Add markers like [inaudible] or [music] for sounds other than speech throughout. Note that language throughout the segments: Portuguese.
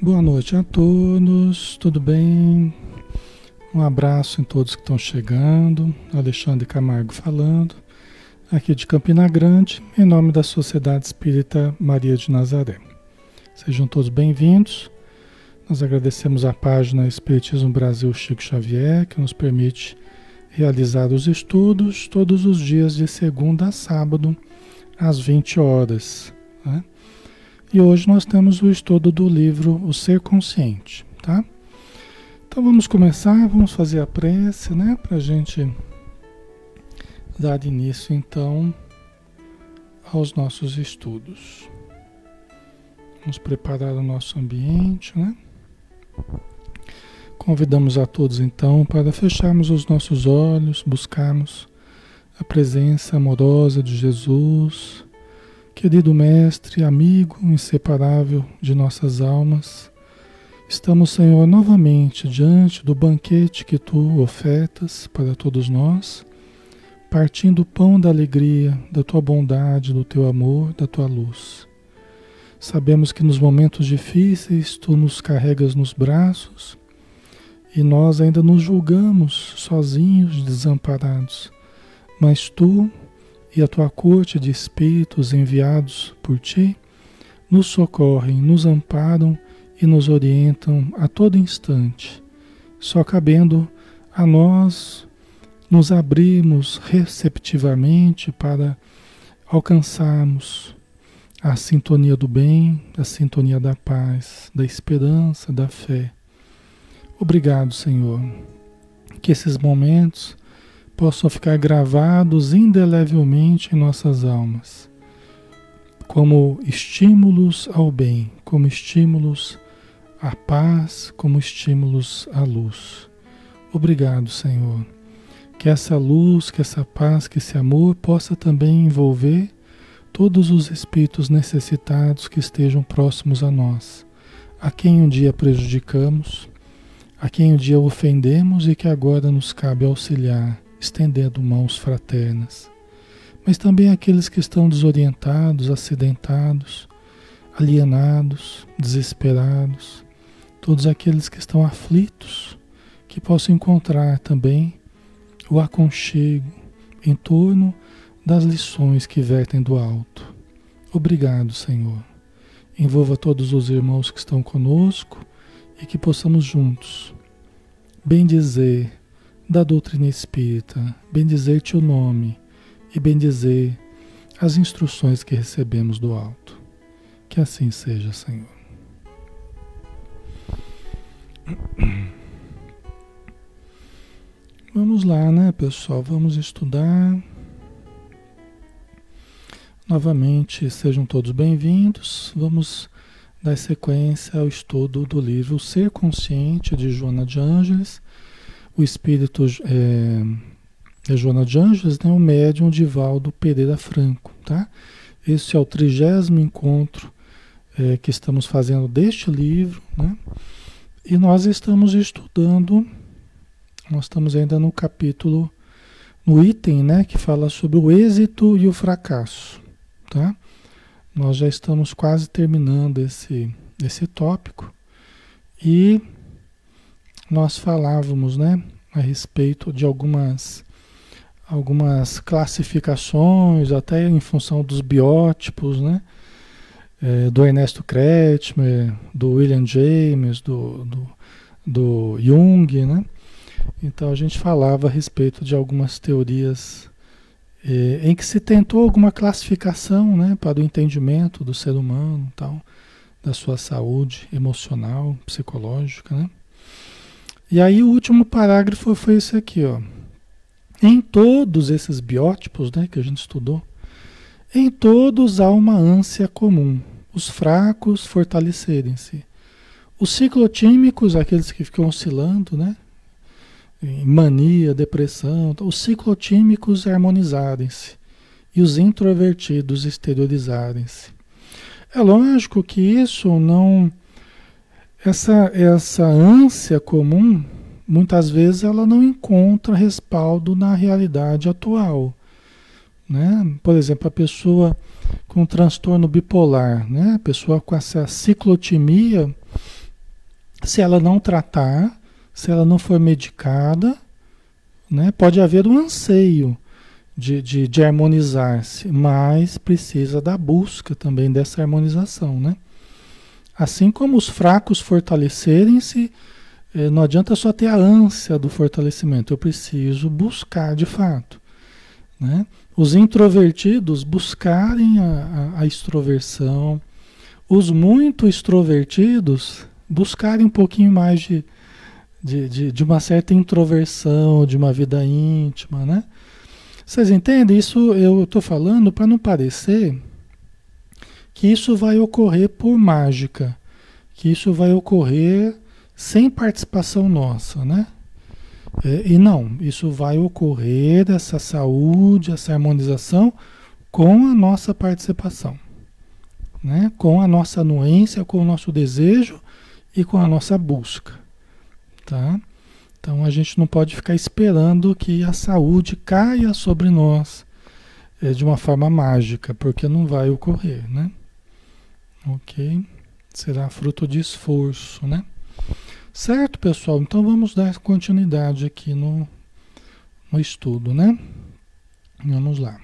Boa noite a todos, tudo bem? Um abraço em todos que estão chegando. Alexandre Camargo falando, aqui de Campina Grande, em nome da Sociedade Espírita Maria de Nazaré. Sejam todos bem-vindos. Nós agradecemos a página Espiritismo Brasil Chico Xavier, que nos permite realizar os estudos todos os dias de segunda a sábado, às 20 horas. Né? E hoje nós temos o estudo do livro O Ser Consciente, tá? Então vamos começar, vamos fazer a prece, né? Para a gente dar início então aos nossos estudos. Vamos preparar o nosso ambiente, né? Convidamos a todos então para fecharmos os nossos olhos, buscarmos a presença amorosa de Jesus Querido Mestre, amigo inseparável de nossas almas, estamos, Senhor, novamente diante do banquete que tu ofertas para todos nós, partindo o pão da alegria, da tua bondade, do teu amor, da tua luz. Sabemos que nos momentos difíceis tu nos carregas nos braços e nós ainda nos julgamos sozinhos, desamparados, mas tu e a tua corte de espíritos enviados por ti nos socorrem, nos amparam e nos orientam a todo instante, só cabendo a nós nos abrirmos receptivamente para alcançarmos a sintonia do bem, a sintonia da paz, da esperança, da fé. Obrigado, Senhor, que esses momentos possam ficar gravados indelevelmente em nossas almas, como estímulos ao bem, como estímulos à paz, como estímulos à luz. Obrigado, Senhor. Que essa luz, que essa paz, que esse amor possa também envolver todos os espíritos necessitados que estejam próximos a nós, a quem um dia prejudicamos, a quem um dia ofendemos e que agora nos cabe auxiliar estendendo mãos fraternas, mas também aqueles que estão desorientados, acidentados, alienados, desesperados, todos aqueles que estão aflitos, que possam encontrar também o aconchego em torno das lições que vertem do alto. Obrigado, Senhor. Envolva todos os irmãos que estão conosco e que possamos juntos bendizer da doutrina espírita, bendizer-te o nome e bendizer as instruções que recebemos do alto. Que assim seja, Senhor. [clears throat] Vamos lá, né, pessoal? Vamos estudar. Novamente, sejam todos bem-vindos. Vamos dar sequência ao estudo do livro Ser Consciente de Joana de Ângeles o espírito é, é Joana de Anjos, né, o médium Divaldo Pereira Franco, tá? Esse é o trigésimo encontro é, que estamos fazendo deste livro, né? E nós estamos estudando, nós estamos ainda no capítulo, no item, né, que fala sobre o êxito e o fracasso, tá? Nós já estamos quase terminando esse, esse tópico e nós falávamos, né, a respeito de algumas algumas classificações, até em função dos biótipos, né, é, do Ernesto Kretschmer, do William James, do, do, do Jung, né? Então a gente falava a respeito de algumas teorias é, em que se tentou alguma classificação, né, para o entendimento do ser humano, tal, da sua saúde emocional, psicológica, né? E aí o último parágrafo foi esse aqui, ó. Em todos esses biótipos, né, que a gente estudou, em todos há uma ânsia comum, os fracos fortalecerem-se. Os ciclotímicos, aqueles que ficam oscilando, né? Mania, depressão, os ciclotímicos harmonizarem-se e os introvertidos exteriorizarem-se. É lógico que isso não essa, essa ânsia comum, muitas vezes, ela não encontra respaldo na realidade atual. Né? Por exemplo, a pessoa com transtorno bipolar, né? a pessoa com essa ciclotimia, se ela não tratar, se ela não for medicada, né, pode haver um anseio de, de, de harmonizar-se, mas precisa da busca também dessa harmonização, né? Assim como os fracos fortalecerem-se, eh, não adianta só ter a ânsia do fortalecimento, eu preciso buscar de fato. Né? Os introvertidos buscarem a, a, a extroversão, os muito extrovertidos buscarem um pouquinho mais de, de, de, de uma certa introversão, de uma vida íntima, né? Vocês entendem? Isso eu estou falando para não parecer que isso vai ocorrer por mágica, que isso vai ocorrer sem participação nossa, né? É, e não, isso vai ocorrer, essa saúde, essa harmonização, com a nossa participação, né? com a nossa anuência, com o nosso desejo e com a nossa busca. Tá? Então a gente não pode ficar esperando que a saúde caia sobre nós é, de uma forma mágica, porque não vai ocorrer, né? Ok? Será fruto de esforço, né? Certo, pessoal? Então vamos dar continuidade aqui no, no estudo, né? Vamos lá.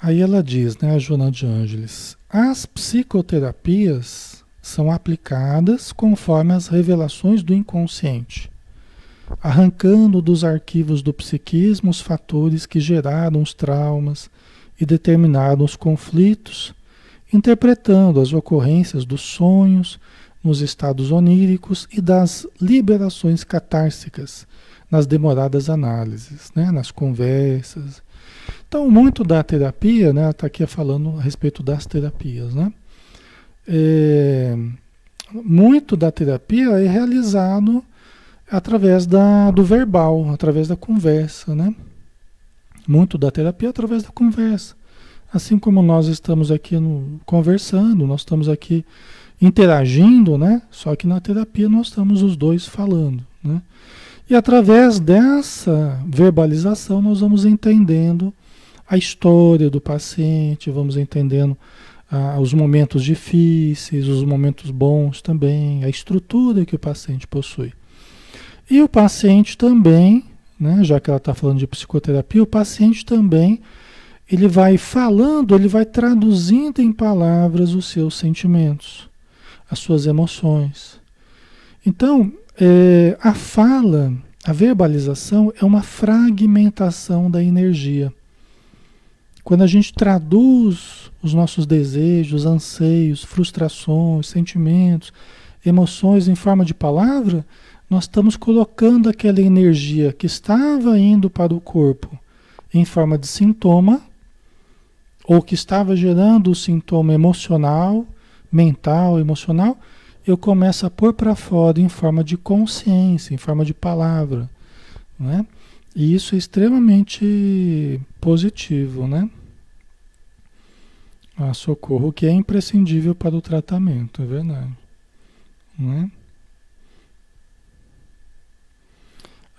Aí ela diz, né, a Joana de Ângeles, as psicoterapias são aplicadas conforme as revelações do inconsciente, arrancando dos arquivos do psiquismo os fatores que geraram os traumas e determinaram os conflitos, interpretando as ocorrências dos sonhos nos estados oníricos e das liberações catársicas nas demoradas análises, né, nas conversas. Então, muito da terapia, né, está aqui falando a respeito das terapias, né? é, muito da terapia é realizado através da, do verbal, através da conversa, né? Muito da terapia é através da conversa. Assim como nós estamos aqui no, conversando, nós estamos aqui interagindo, né? Só que na terapia nós estamos os dois falando, né? E através dessa verbalização nós vamos entendendo a história do paciente, vamos entendendo ah, os momentos difíceis, os momentos bons também, a estrutura que o paciente possui. E o paciente também, né, já que ela está falando de psicoterapia, o paciente também ele vai falando, ele vai traduzindo em palavras os seus sentimentos, as suas emoções. Então, é, a fala, a verbalização é uma fragmentação da energia. Quando a gente traduz os nossos desejos, anseios, frustrações, sentimentos, emoções em forma de palavra, nós estamos colocando aquela energia que estava indo para o corpo em forma de sintoma, ou que estava gerando o sintoma emocional, mental, emocional, eu começo a pôr para fora em forma de consciência, em forma de palavra. Né? E isso é extremamente positivo, né? A socorro que é imprescindível para o tratamento, é verdade. Né?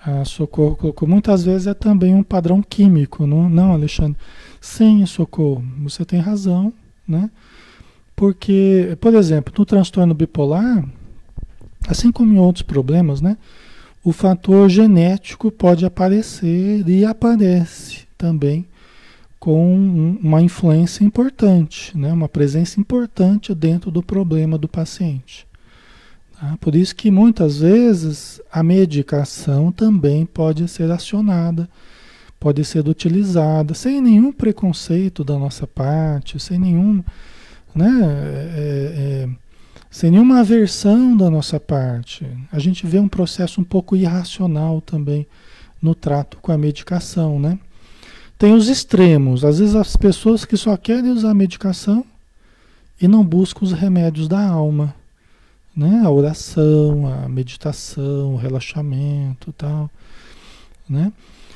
A socorro colocou, muitas vezes é também um padrão químico, não, não Alexandre? Sim, socorro, você tem razão, né? Porque, por exemplo, no transtorno bipolar, assim como em outros problemas, né? o fator genético pode aparecer e aparece também com uma influência importante, né? uma presença importante dentro do problema do paciente. Tá? Por isso que muitas vezes a medicação também pode ser acionada, pode ser utilizada, sem nenhum preconceito da nossa parte, sem nenhum. Né? É, é, sem nenhuma aversão da nossa parte. A gente vê um processo um pouco irracional também no trato com a medicação, né? Tem os extremos, às vezes as pessoas que só querem usar a medicação e não buscam os remédios da alma, né? A oração, a meditação, o relaxamento, tal, né?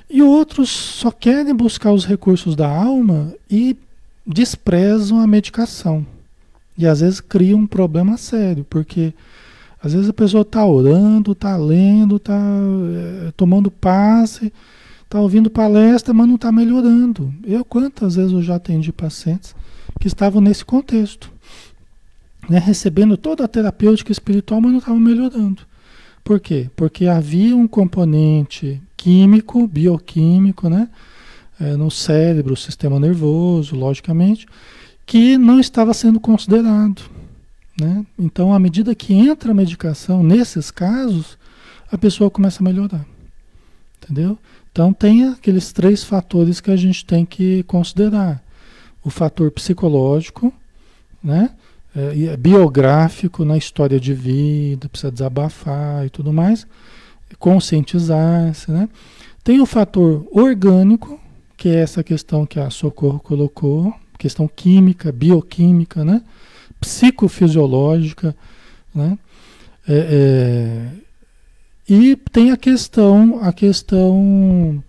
E outros só querem buscar os recursos da alma e desprezam a medicação. E às vezes cria um problema sério, porque às vezes a pessoa está orando, está lendo, está é, eh, tomando passe, está ouvindo palestra, mas não está melhorando. Eu quantas vezes eu já atendi pacientes que estavam nesse contexto. Né, recebendo toda a terapêutica espiritual, mas não estava melhorando. Por quê? Porque havia um componente químico, bioquímico, né, é, no cérebro, sistema nervoso, logicamente, que não estava sendo considerado. Né? Então, à medida que entra a medicação, nesses casos, a pessoa começa a melhorar. Entendeu? Então, tem aqueles três fatores que a gente tem que considerar: o fator psicológico, né? É, é, biográfico na história de vida, precisa desabafar e tudo mais, conscientizar-se, né? Tem o fator orgânico, que é essa questão que a Socorro colocou, questão química, bioquímica, né? psicofisiológica, né? É, é, e tem a questão, a questão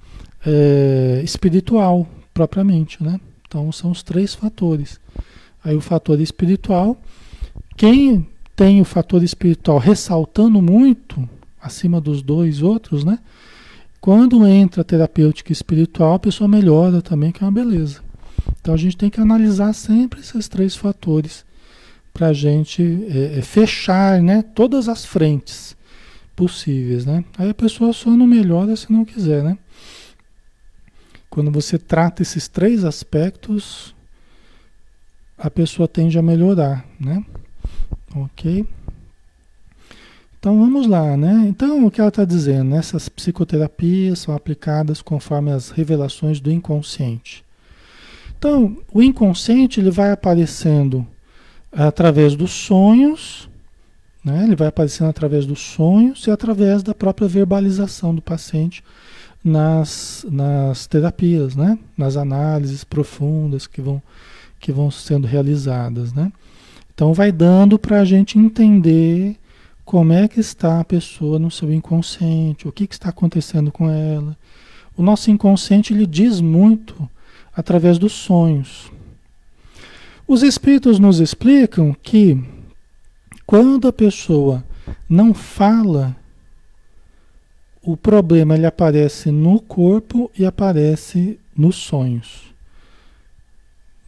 é, espiritual propriamente, né? Então são os três fatores. Aí o fator espiritual, quem tem o fator espiritual ressaltando muito acima dos dois outros, né? Quando entra terapêutica espiritual, a pessoa melhora também, que é uma beleza. Então a gente tem que analisar sempre esses três fatores para a gente é, é, fechar, né? Todas as frentes possíveis, né? Aí a pessoa só não melhora se não quiser, né? Quando você trata esses três aspectos, a pessoa tende a melhorar, né? Ok? Então vamos lá, né? Então o que ela está dizendo? Essas psicoterapias são aplicadas conforme as revelações do inconsciente. Então o inconsciente ele vai aparecendo através dos sonhos, né? Ele vai aparecendo através dos sonhos e através da própria verbalização do paciente nas, nas terapias, né? Nas análises profundas que vão que vão sendo realizadas, né? Então vai dando para a gente entender como é que está a pessoa no seu inconsciente, o que, que está acontecendo com ela. O nosso inconsciente ele diz muito através dos sonhos. Os espíritos nos explicam que quando a pessoa não fala, o problema ele aparece no corpo e aparece nos sonhos.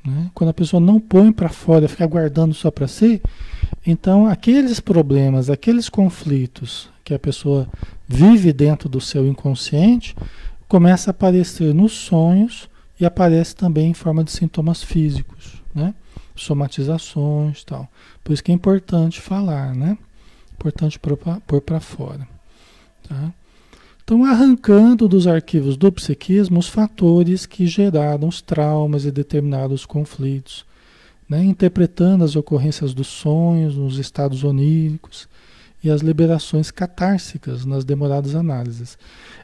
Né? Quando a pessoa não põe para fora, fica guardando só para si, então aqueles problemas, aqueles conflitos que a pessoa vive dentro do seu inconsciente, começa a aparecer nos sonhos e aparece também em forma de sintomas físicos, né? somatizações tal. Por isso que é importante falar, né? Importante pôr para fora. Tá? Então, arrancando dos arquivos do psiquismo os fatores que geraram os traumas e determinados conflitos, né? interpretando as ocorrências dos sonhos nos estados oníricos e as liberações catársicas nas demoradas análises.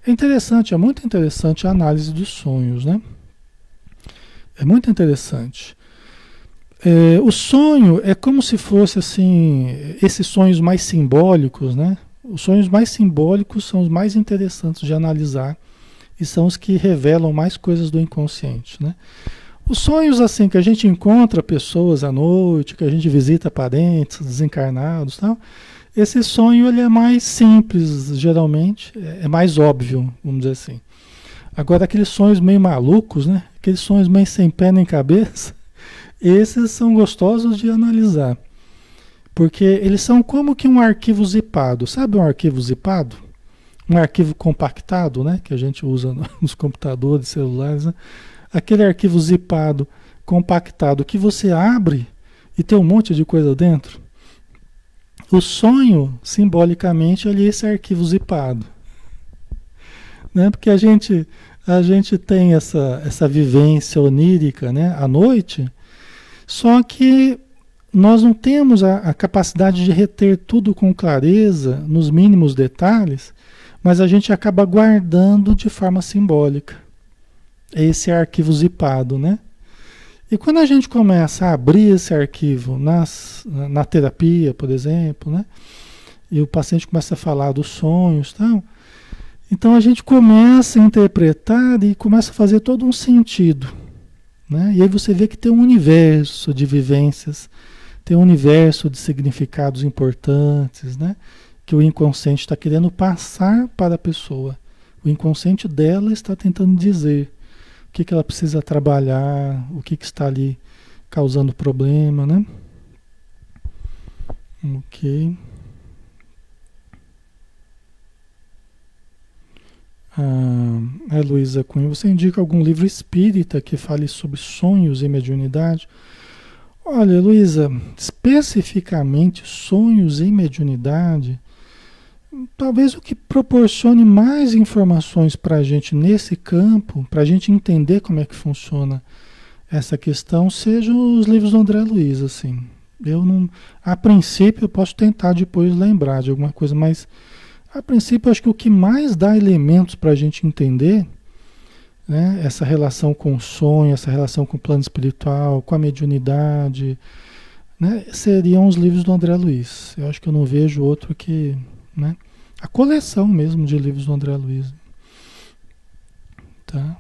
É interessante, é muito interessante a análise dos sonhos, né? É muito interessante. É, o sonho é como se fosse assim, esses sonhos mais simbólicos, né? Os sonhos mais simbólicos são os mais interessantes de analisar e são os que revelam mais coisas do inconsciente, né? Os sonhos assim que a gente encontra pessoas à noite, que a gente visita parentes desencarnados, tal. Esse sonho ele é mais simples, geralmente, é mais óbvio, vamos dizer assim. Agora aqueles sonhos meio malucos, né? Aqueles sonhos meio sem pé nem cabeça, [laughs] esses são gostosos de analisar. Porque eles são como que um arquivo zipado. Sabe um arquivo zipado? Um arquivo compactado, né? Que a gente usa [laughs] nos computadores, celulares. Né? Aquele arquivo zipado, compactado, que você abre e tem um monte de coisa dentro. O sonho, simbolicamente, é esse arquivo zipado. Né? Porque a gente, a gente tem essa, essa vivência onírica né? à noite, só que nós não temos a, a, capacidade de reter tudo com clareza, nos mínimos detalhes, mas a gente acaba guardando de forma simbólica. Esse arquivo zipado, né? E quando a gente começa a abrir esse arquivo nas, na, na terapia, por exemplo, né? E o paciente começa a falar dos sonhos, tal, então a gente começa a interpretar e começa a fazer todo um sentido. Né? E aí você vê que tem um universo de vivências tem um universo de significados importantes, né? Que o inconsciente está querendo passar para a pessoa. O inconsciente dela está tentando dizer o que, que ela precisa trabalhar, o que, que está ali causando problema, né? Ok. Ah, é Luísa Cunha, você indica algum livro espírita que fale sobre sonhos e mediunidade? Olha, Luísa, especificamente sonhos e mediunidade, talvez o que proporcione mais informações para a gente nesse campo, para a gente entender como é que funciona essa questão, sejam os livros do André Luiz, assim. Eu não, a princípio eu posso tentar depois lembrar de alguma coisa, mas a princípio acho que o que mais dá elementos para a gente entender né, essa relação com o sonho, essa relação com o plano espiritual, com a mediunidade, né, seriam os livros do André Luiz. Eu acho que eu não vejo outro que, né, a coleção mesmo de livros do André Luiz, tá?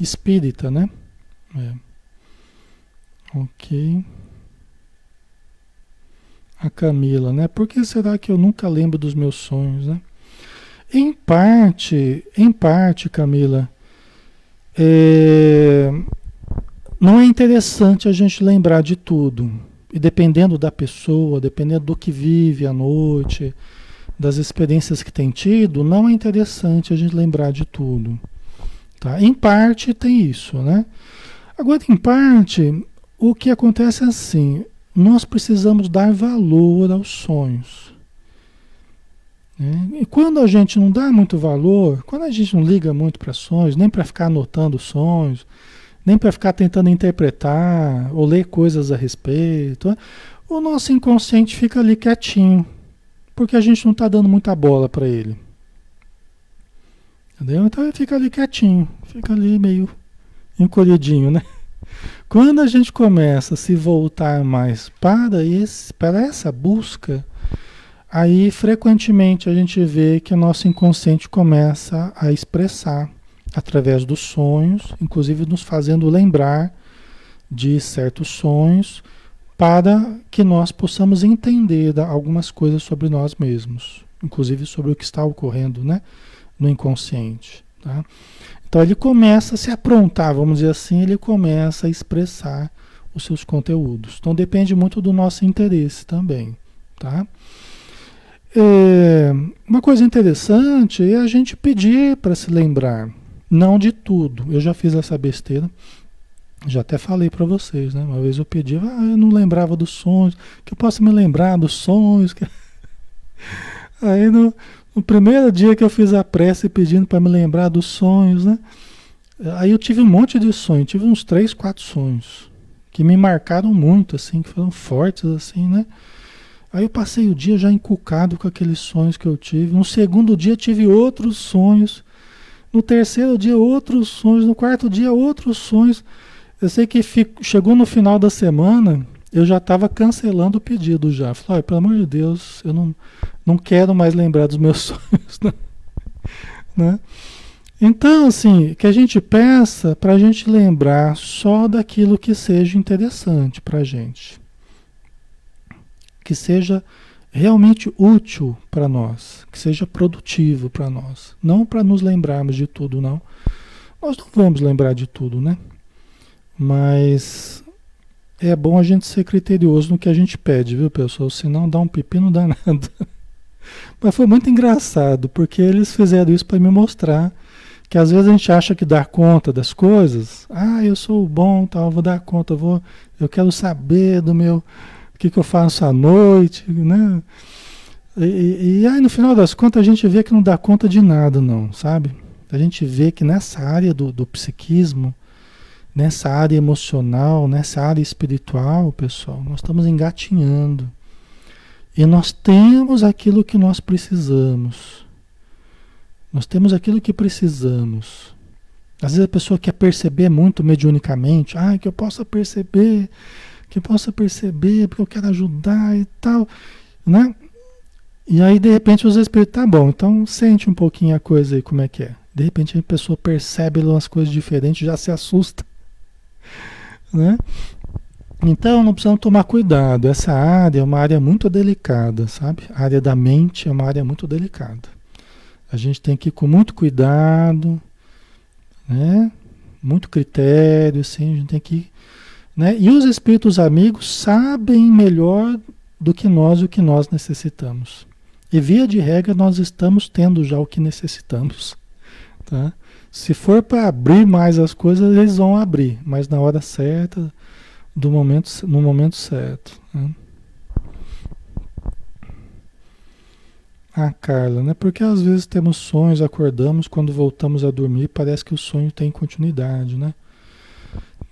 Espírita, né? É. Ok. A Camila, né? Por que será que eu nunca lembro dos meus sonhos, né? Em parte, em parte, Camila, é, não é interessante a gente lembrar de tudo. E dependendo da pessoa, dependendo do que vive à noite, das experiências que tem tido, não é interessante a gente lembrar de tudo. Tá? Em parte tem isso, né? Agora, em parte, o que acontece é assim: nós precisamos dar valor aos sonhos. Né? E quando a gente não dá muito valor, quando a gente não liga muito para sonhos, nem para ficar anotando sonhos, nem para ficar tentando interpretar ou ler coisas a respeito, o nosso inconsciente fica ali quietinho, porque a gente não está dando muita bola para ele. Entendeu? Então ele fica ali quietinho, fica ali meio encolhidinho, né? Quando a gente começa a se voltar mais para, esse, para essa busca, aí frequentemente a gente vê que o nosso inconsciente começa a expressar através dos sonhos, inclusive nos fazendo lembrar de certos sonhos, para que nós possamos entender algumas coisas sobre nós mesmos, inclusive sobre o que está ocorrendo né, no inconsciente. Tá? Então ele começa a se aprontar, vamos dizer assim, ele começa a expressar os seus conteúdos. Então depende muito do nosso interesse também, tá? É, uma coisa interessante é a gente pedir para se lembrar, não de tudo. Eu já fiz essa besteira, já até falei para vocês, né? Uma vez eu pedi, ah, eu não lembrava dos sonhos, que eu posso me lembrar dos sonhos. Que... [laughs] Aí no, no primeiro dia que eu fiz a prece pedindo para me lembrar dos sonhos, né? Aí eu tive um monte de sonhos, tive uns três, quatro sonhos que me marcaram muito, assim, que foram fortes, assim, né? Aí eu passei o dia já encucado com aqueles sonhos que eu tive. No segundo dia tive outros sonhos. No terceiro dia outros sonhos. No quarto dia outros sonhos. Eu sei que fico, chegou no final da semana, eu já estava cancelando o pedido já. Falei, pelo amor de Deus, eu não, não quero mais lembrar dos meus [laughs] sonhos. Né? né? Então, assim, que a gente peça para a gente lembrar só daquilo que seja interessante para a gente. Que seja realmente útil para nós, que seja produtivo para nós. Não para nos lembrarmos de tudo, não. Nós não vamos lembrar de tudo, né? Mas é bom a gente ser criterioso no que a gente pede, viu, pessoal? Senão dá um pepino danado. [laughs] Mas foi muito engraçado, porque eles fizeram isso para me mostrar que às vezes a gente acha que dá conta das coisas. Ah, eu sou bom, tal, vou dar conta, vou, eu quero saber do meu, o que, que eu faço à noite, né? E, e, aí no final das contas a gente vê que não dá conta de nada, não, sabe? A gente vê que nessa área do, do psiquismo, nessa área emocional, nessa área espiritual, pessoal, nós estamos engatinhando. E nós temos aquilo que nós precisamos. Nós temos aquilo que precisamos. Às vezes a pessoa quer perceber muito mediunicamente, ah, que eu possa perceber, que possa perceber, porque eu quero ajudar e tal, né? E aí, de repente, os espíritos, tá bom, então sente um pouquinho a coisa aí, como é que é. De repente a pessoa percebe umas coisas diferentes, já se assusta [laughs] né? Então, não precisamos tomar cuidado. Essa área é uma área muito delicada, sabe? A área da mente é uma área muito delicada. A gente tem que ir com muito cuidado, né? Muito critério, assim, a gente tem que né? E os espíritos amigos sabem melhor do que nós o que nós necessitamos. E via de regra nós estamos tendo já o que necessitamos, tá? Se for para abrir mais as coisas, eles vão abrir, mas na hora certa, do momento, no momento certo. Né? Ah, Carla, né? Porque às vezes temos sonhos, acordamos, quando voltamos a dormir, parece que o sonho tem continuidade, né?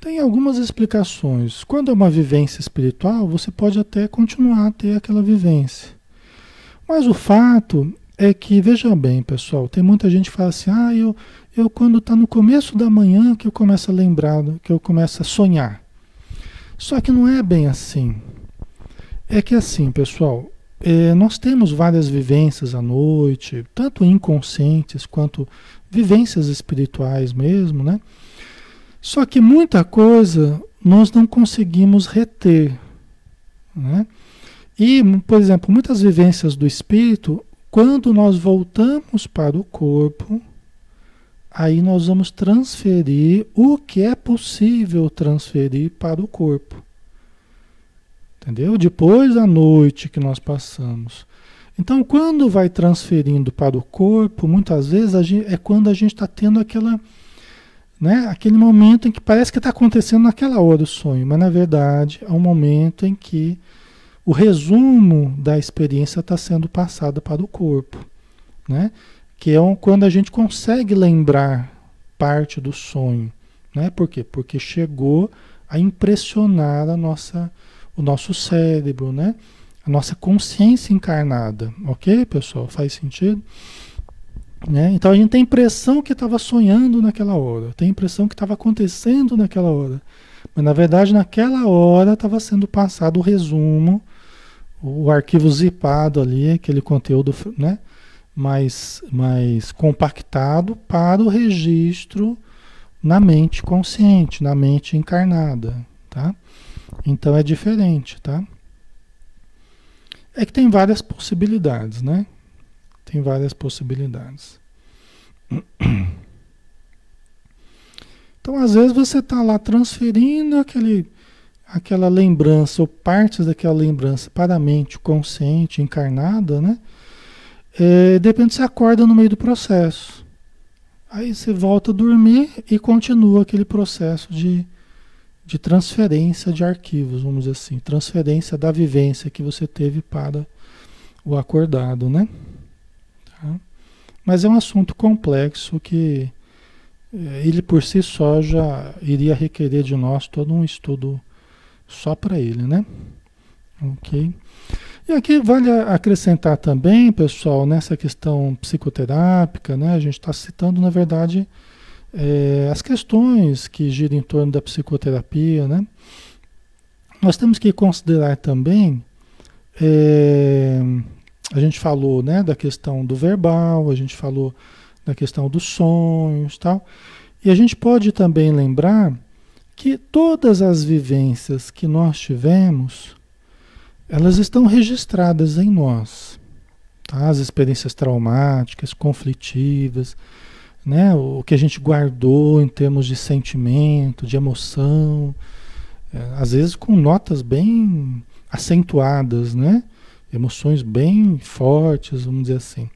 Tem algumas explicações. Quando é uma vivência espiritual, você pode até continuar a ter aquela vivência. Mas o fato é que, veja bem, pessoal, tem muita gente que fala assim: ah, eu, eu quando está no começo da manhã que eu começo a lembrar, que eu começo a sonhar. Só que não é bem assim. É que assim, pessoal, é, nós temos várias vivências à noite, tanto inconscientes quanto vivências espirituais mesmo, né? Só que muita coisa nós não conseguimos reter, né? E, por exemplo, muitas vivências do espírito, quando nós voltamos para o corpo, aí nós vamos transferir o que é possível transferir para o corpo. Entendeu? Depois da noite que nós passamos. Então, quando vai transferindo para o corpo, muitas vezes gente, é quando a gente está tendo aquela, né, aquele momento em que parece que está acontecendo naquela hora o sonho, mas na verdade é um momento em que o resumo da experiência está sendo passado para o corpo, né? que é um, quando a gente consegue lembrar parte do sonho. Né? Por quê? Porque chegou a impressionar a nossa, o nosso cérebro, né? a nossa consciência encarnada. Ok, pessoal? Faz sentido? Né? Então a gente tem a impressão que estava sonhando naquela hora, tem a impressão que estava acontecendo naquela hora. Mas na verdade, naquela hora estava sendo passado o resumo, o arquivo zipado ali, aquele conteúdo, né? mais, mais compactado para o registro na mente consciente, na mente encarnada, tá? Então é diferente, tá? É que tem várias possibilidades, né? Tem várias possibilidades. [clears throat] Então, às vezes você está lá transferindo aquele, aquela lembrança ou partes daquela lembrança para a mente consciente, encarnada, né? É, de repente você acorda no meio do processo. Aí você volta a dormir e continua aquele processo de, de transferência de arquivos, vamos dizer assim, transferência da vivência que você teve para o acordado, né? Mas é um assunto complexo que é, ele por si só já iria requerer de nós todo um estudo só para ele, né? Ok? E aqui vale acrescentar também, pessoal, nessa questão psicoterápica, né? A gente está citando, na verdade, é, as questões que giram em torno da psicoterapia, né? Nós temos que considerar também, é, a gente falou, né, da questão do verbal, a gente falou da questão dos sonhos, tal. E a gente pode também lembrar que todas as vivências que nós tivemos, elas estão registradas em nós. Tá? As experiências traumáticas, conflitivas, né? o que a gente guardou em termos de sentimento, de emoção, é, às vezes com notas bem acentuadas, né? Emoções bem fortes, vamos dizer assim.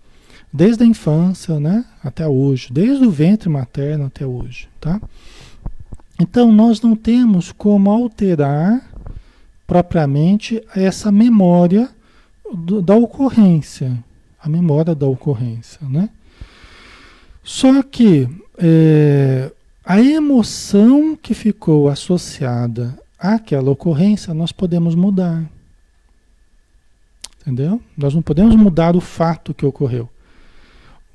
Desde a infância né? até hoje, desde o ventre materno até hoje. Tá? Então, nós não temos como alterar propriamente essa memória do, da ocorrência, a memória da ocorrência, né? Só que é, a emoção que ficou associada àquela ocorrência nós podemos mudar. Entendeu? Nós não podemos mudar o fato que ocorreu.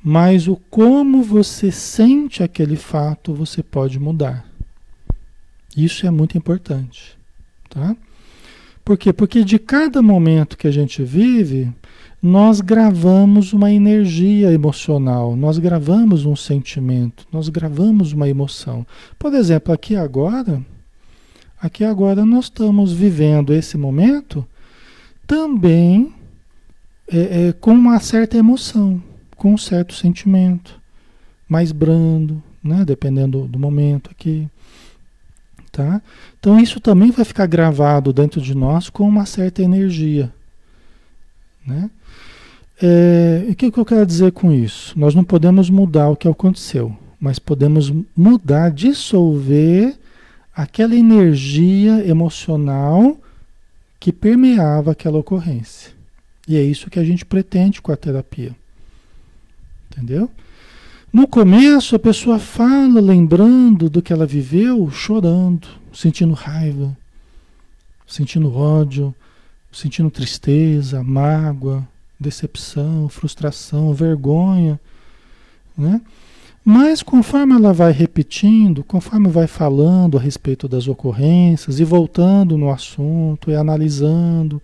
Mas o como você sente aquele fato, você pode mudar. Isso é muito importante, tá? Por quê? Porque de cada momento que a gente vive, nós gravamos uma energia emocional, nós gravamos um sentimento, nós gravamos uma emoção. Por exemplo, aqui agora, aqui agora nós estamos vivendo esse momento também é, é, com uma certa emoção, com um certo sentimento, mais brando, né? dependendo do momento aqui. Tá? Então isso também vai ficar gravado dentro de nós com uma certa energia, Né? É, o que, que eu quero dizer com isso? Nós não podemos mudar o que aconteceu, mas podemos mudar, dissolver aquela energia emocional que permeava aquela ocorrência. E é isso que a gente pretende com a terapia. Entendeu? No começo, a pessoa fala lembrando do que ela viveu, chorando, sentindo raiva, sentindo ódio, sentindo tristeza, mágoa, decepção, frustração, vergonha, né? Mas conforme ela vai repetindo, conforme vai falando a respeito das ocorrências e voltando no assunto e analisando,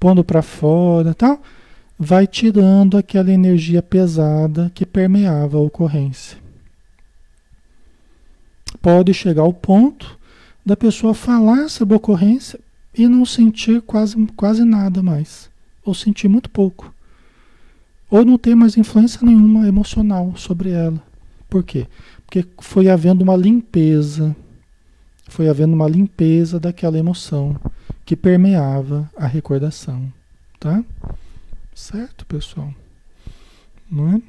pondo para fora, tal, vai tirando aquela energia pesada que permeava a ocorrência. Pode chegar ao ponto da pessoa falar sobre a ocorrência e não sentir quase, quase nada mais, ou sentir muito pouco, ou não ter mais influência nenhuma emocional sobre ela. Por quê? Porque foi havendo uma limpeza, foi havendo uma limpeza daquela emoção que permeava a recordação, tá? Certo, pessoal? Não é?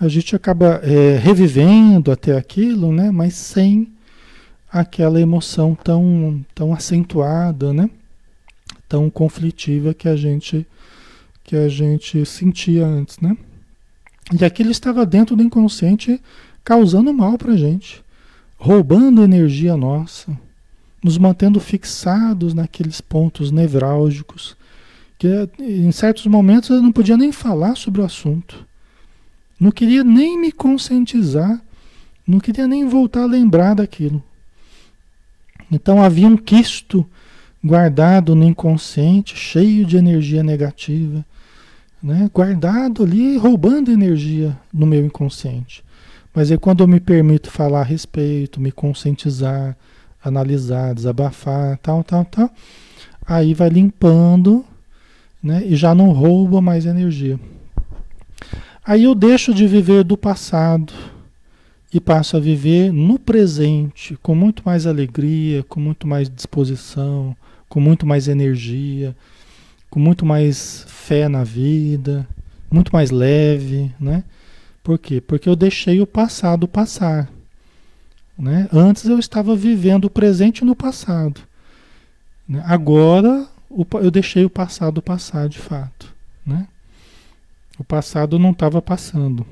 A gente acaba é, revivendo até aquilo, né? Mas sem aquela emoção tão, tão acentuada, né? Tão conflitiva que a gente que a gente sentia antes, né? E aquilo estava dentro do inconsciente causando mal para a gente, roubando energia nossa, nos mantendo fixados naqueles pontos nevrálgicos, que em certos momentos eu não podia nem falar sobre o assunto, não queria nem me conscientizar, não queria nem voltar a lembrar daquilo. Então havia um quisto guardado no inconsciente, cheio de energia negativa, né? guardado ali, roubando energia no meu inconsciente. Mas é quando eu me permito falar a respeito, me conscientizar, analisar, desabafar, tal, tal, tal, aí vai limpando, né? E já não rouba mais energia. Aí eu deixo de viver do passado e passo a viver no presente, com muito mais alegria, com muito mais disposição, com muito mais energia, com muito mais fé na vida, muito mais leve, né? Por quê? Porque eu deixei o passado passar. Né? Antes eu estava vivendo o presente no passado. Né? Agora eu deixei o passado passar de fato. Né? O passado não estava passando.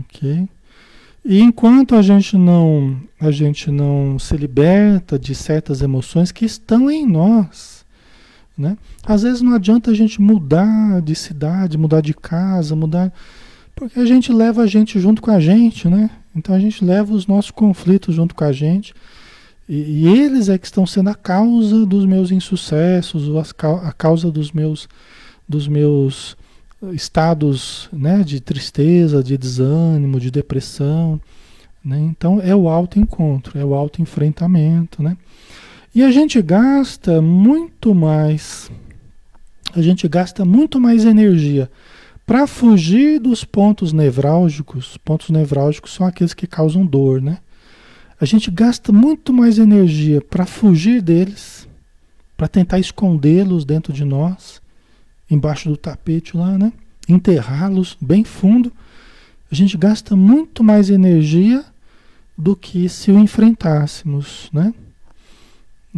Ok? E enquanto a gente não a gente não se liberta de certas emoções que estão em nós, né? Às vezes não adianta a gente mudar de cidade, mudar de casa, mudar. Porque a gente leva a gente junto com a gente, né? Então a gente leva os nossos conflitos junto com a gente. E, e eles é que estão sendo a causa dos meus insucessos, a causa dos meus, dos meus estados né, de tristeza, de desânimo, de depressão. Né? Então é o autoencontro, é o autoenfrentamento. Né? E a gente gasta muito mais, a gente gasta muito mais energia para fugir dos pontos nevrálgicos. Pontos nevrálgicos são aqueles que causam dor, né? A gente gasta muito mais energia para fugir deles, para tentar escondê-los dentro de nós, embaixo do tapete lá, né? Enterrá-los bem fundo. A gente gasta muito mais energia do que se o enfrentássemos, né?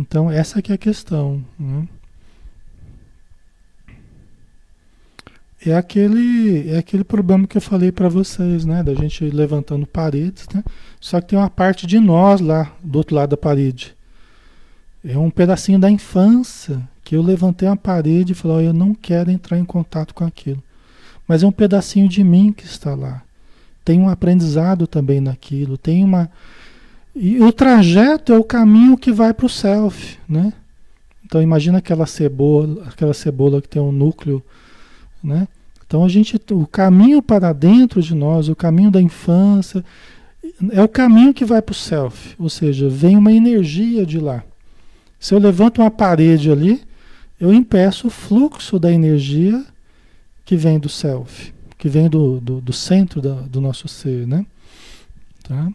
Então, essa que é a questão. Né? É aquele, é aquele problema que eu falei para vocês, né? Da gente levantando paredes, né? Só que tem uma parte de nós lá, do outro lado da parede. É um pedacinho da infância que eu levantei uma parede e falei, oh, eu não quero entrar em contato com aquilo. Mas é um pedacinho de mim que está lá. Tem um aprendizado também naquilo, tem uma, e o trajeto é o caminho que vai para o self, né? Então imagina aquela cebola, aquela cebola que tem um núcleo, né? Então a gente, o caminho para dentro de nós, o caminho da infância, é o caminho que vai para o self, ou seja, vem uma energia de lá. Se eu levanto uma parede ali, eu impeço o fluxo da energia que vem do self, que vem do, do, do centro da, do nosso ser, né? Tá?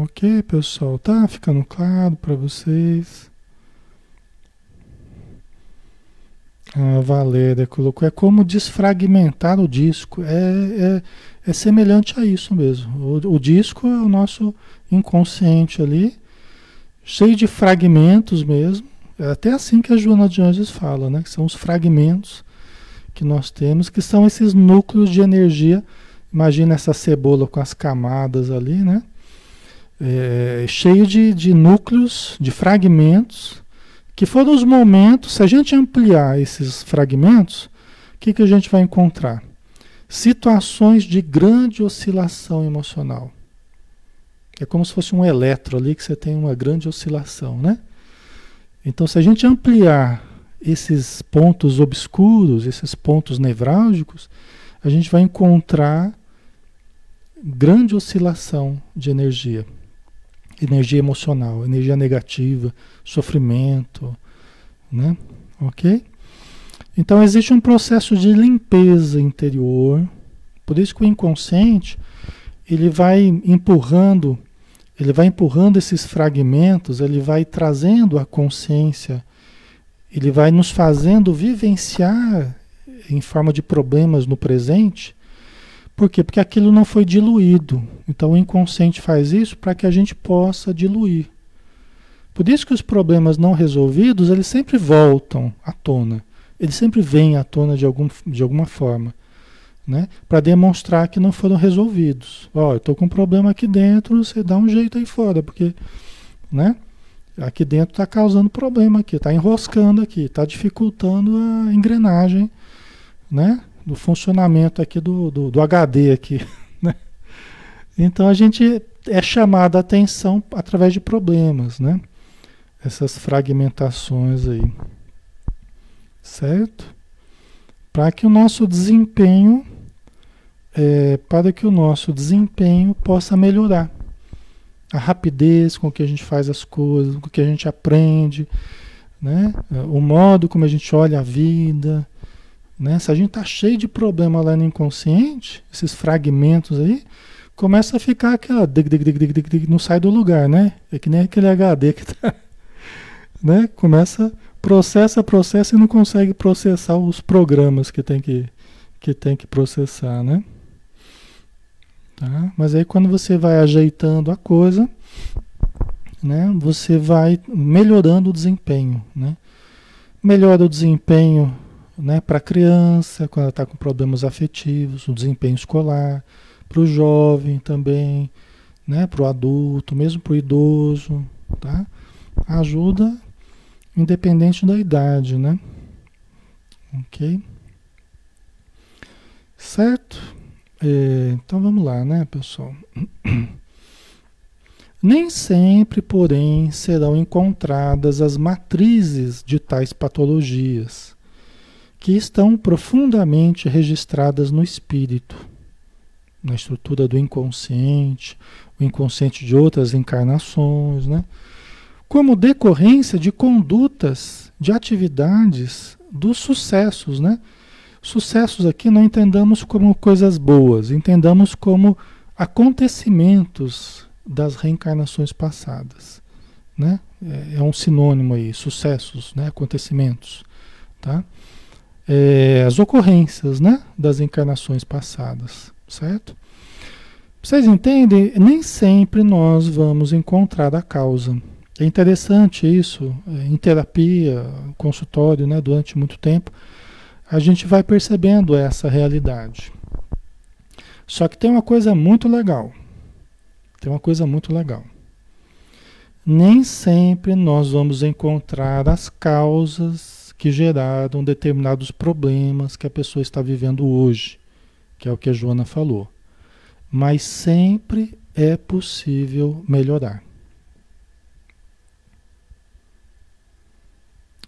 Ok, pessoal, tá ficando claro para vocês? A Valéria colocou, é como desfragmentar o disco. É, é, é semelhante a isso mesmo. O, o, disco é o nosso inconsciente ali, cheio de fragmentos mesmo. É até assim que a Joana de Anjos fala, né? Que são os fragmentos que nós temos, que são esses núcleos de energia. Imagina essa cebola com as camadas ali, né? É, cheio de, de núcleos, de fragmentos, que foram os momentos, se a gente ampliar esses fragmentos, o que, que a gente vai encontrar? Situações de grande oscilação emocional. É como se fosse um eletro ali que você tem uma grande oscilação, né? Então, se a gente ampliar esses pontos obscuros, esses pontos nevrálgicos, a gente vai encontrar grande oscilação de energia. Energia emocional, energia negativa, sofrimento, né? Ok? Então existe um processo de limpeza interior. Por isso que o inconsciente ele vai empurrando, ele vai empurrando esses fragmentos, ele vai trazendo a consciência, ele vai nos fazendo vivenciar em forma de problemas no presente. Por quê? Porque aquilo não foi diluído. Então o inconsciente faz isso para que a gente possa diluir. Por isso que os problemas não resolvidos, eles sempre voltam à tona. Eles sempre vêm à tona de, algum, de alguma forma. Né? Para demonstrar que não foram resolvidos. Ó, oh, eu estou com um problema aqui dentro, você dá um jeito aí fora, porque né? aqui dentro está causando problema aqui, está enroscando aqui, está dificultando a engrenagem né? Do funcionamento aqui do, do, do HD aqui. [laughs] Né? Então a gente é chamado a atenção através de problemas, né? essas fragmentações aí. Certo? Para que o nosso desempenho, é, para que o nosso desempenho possa melhorar. A rapidez com que a gente faz as coisas, com que a gente aprende, né? o modo como a gente olha a vida. Né? Se a gente está cheio de problema lá no inconsciente, esses fragmentos aí, começa a ficar aquela. Não sai do lugar, né? É que nem aquele HD que está [laughs] né? Começa, processa, processa e não consegue processar os programas que tem que, que, tem que processar, né? Tá? Mas aí quando você vai ajeitando a coisa, né? Você vai melhorando o desempenho, né? Melhora o desempenho né, para a criança, quando ela está com problemas afetivos, o desempenho escolar, para o jovem também, né, para o adulto, mesmo para o idoso, tá? Ajuda independente da idade, né? Ok? Certo? É, então vamos lá, né, pessoal? [clears throat] Nem sempre, porém, serão encontradas as matrizes de tais patologias, que estão profundamente registradas no espírito, na estrutura do inconsciente, o inconsciente de outras encarnações, né? como decorrência de condutas, de atividades, dos sucessos, né? Sucessos aqui não entendamos como coisas boas, entendamos como acontecimentos das reencarnações passadas, né? É, é um sinônimo aí, sucessos, né? Acontecimentos, tá? É, as ocorrências, né? Das encarnações passadas, certo? Vocês entendem? Nem sempre nós vamos encontrar a causa é interessante isso, é, em terapia, consultório, né, durante muito tempo, a gente vai percebendo essa realidade. Só que tem uma coisa muito legal. Tem uma coisa muito legal. Nem sempre nós vamos encontrar as causas que geraram determinados problemas que a pessoa está vivendo hoje, que é o que a Joana falou. Mas sempre é possível melhorar.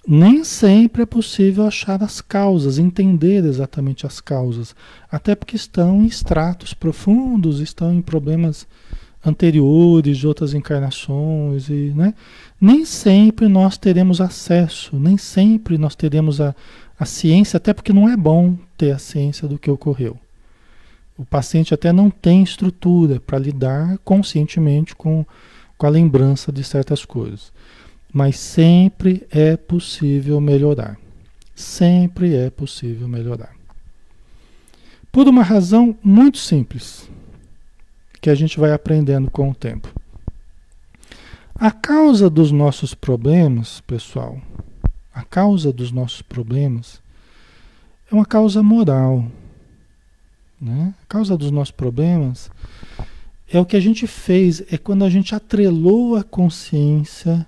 nem sempre é possível achar as causas, entender exatamente as causas, até porque estão em estratos profundos, estão em problemas anteriores de outras encarnações e, né? Nem sempre nós teremos acesso, nem sempre nós teremos a, a ciência, até porque não é bom ter a ciência do que ocorreu. O paciente até não tem estrutura para lidar conscientemente com, com a lembrança de certas coisas. Mas sempre é possível melhorar. Sempre é possível melhorar. Por uma razão muito simples, que a gente vai aprendendo com o tempo. A causa dos nossos problemas, pessoal, a causa dos nossos problemas é uma causa moral. Né? A causa dos nossos problemas é o que a gente fez, é quando a gente atrelou a consciência.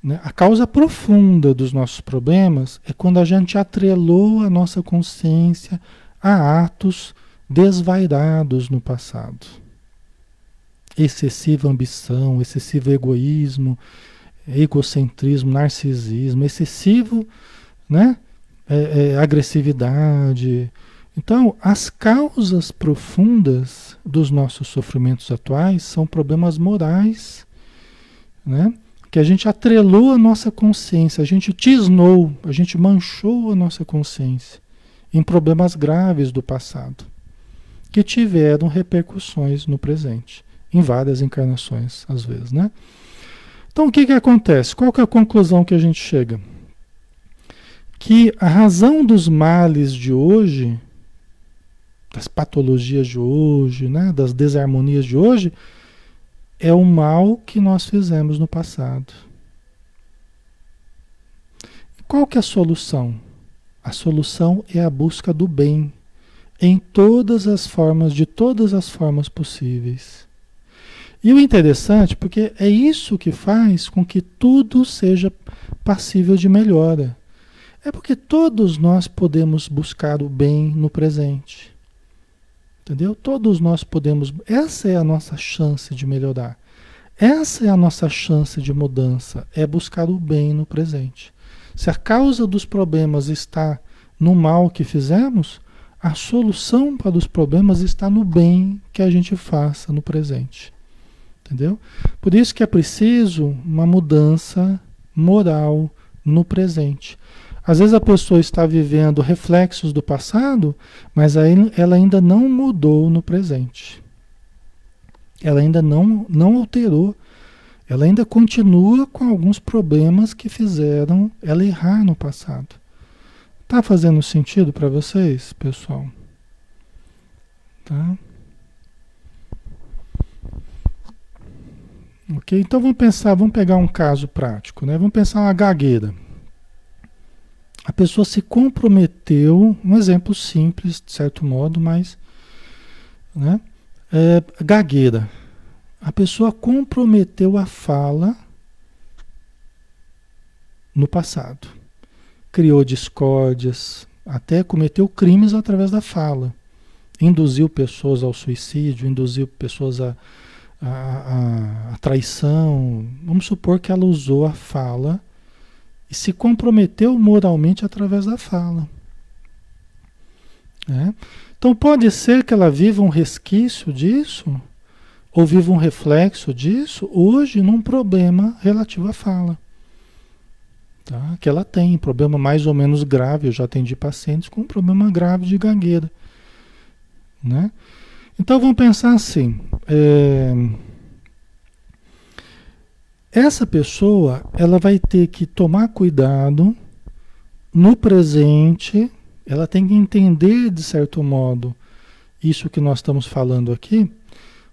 Né? A causa profunda dos nossos problemas é quando a gente atrelou a nossa consciência a atos desvairados no passado. Excessiva ambição, excessivo egoísmo, egocentrismo, narcisismo, excessivo, né? É, é, agressividade. Então, as causas profundas dos nossos sofrimentos atuais são problemas morais, né? Que a gente atrelou a nossa consciência, a gente tisnou, a gente manchou a nossa consciência em problemas graves do passado, que tiveram repercussões no presente, em várias encarnações, às vezes, né? Então, o que, que acontece? Qual que é a conclusão que a gente chega? Que a razão dos males de hoje, das patologias de hoje, né, das desarmonias de hoje, é o mal que nós fizemos no passado. Qual que é a solução? A solução é a busca do bem em todas as formas, de todas as formas possíveis. E o interessante, porque é isso que faz com que tudo seja passível de melhora. É porque todos nós podemos buscar o bem no presente. Entendeu? Todos nós podemos. Essa é a nossa chance de melhorar. Essa é a nossa chance de mudança. É buscar o bem no presente. Se a causa dos problemas está no mal que fizemos, a solução para os problemas está no bem que a gente faça no presente. Entendeu? Por isso que é preciso uma mudança moral no presente. Às vezes a pessoa está vivendo reflexos do passado, mas aí ela ainda não mudou no presente. Ela ainda não, não alterou ela ainda continua com alguns problemas que fizeram ela errar no passado. Tá fazendo sentido para vocês, pessoal? Tá? Ok? Então vamos pensar, vamos pegar um caso prático, né? Vamos pensar uma gagueira. A pessoa se comprometeu, um exemplo simples, de certo modo, mas né? É, gagueira. A pessoa comprometeu a fala no passado. Criou discórdias, até cometeu crimes através da fala. Induziu pessoas ao suicídio, induziu pessoas à a, a, a, traição. Vamos supor que ela usou a fala e se comprometeu moralmente através da fala. É? Então pode ser que ela viva um resquício disso ou vive um reflexo disso hoje num problema relativo à fala. Tá? Que ela tem, problema mais ou menos grave. Eu já atendi pacientes com um problema grave de gagueira. Né? Então vamos pensar assim. É... Essa pessoa ela vai ter que tomar cuidado no presente, ela tem que entender de certo modo isso que nós estamos falando aqui,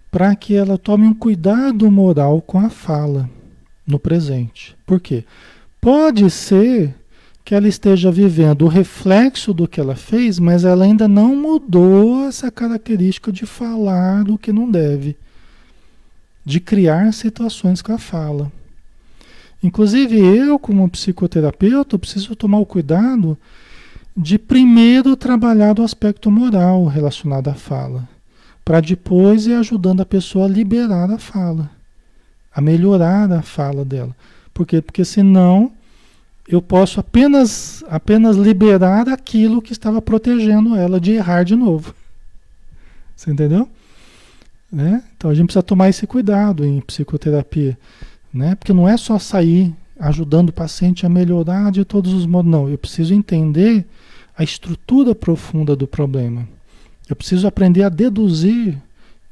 para que ela tome um cuidado moral com a fala no presente. Por quê? Pode ser que ela esteja vivendo o reflexo do que ela fez, mas ela ainda não mudou essa característica de falar do que não deve, de criar situações com a fala. Inclusive eu, como psicoterapeuta, preciso tomar o cuidado de primeiro trabalhar do aspecto moral relacionado à fala para depois ir ajudando a pessoa a liberar a fala, a melhorar a fala dela. Por quê? Porque senão eu posso apenas, apenas liberar aquilo que estava protegendo ela de errar de novo. Você entendeu? Né? Então a gente precisa tomar esse cuidado em psicoterapia, né? Porque não é só sair ajudando o paciente a melhorar de todos os modos, não. Eu preciso entender a estrutura profunda do problema Eu preciso aprender a deduzir.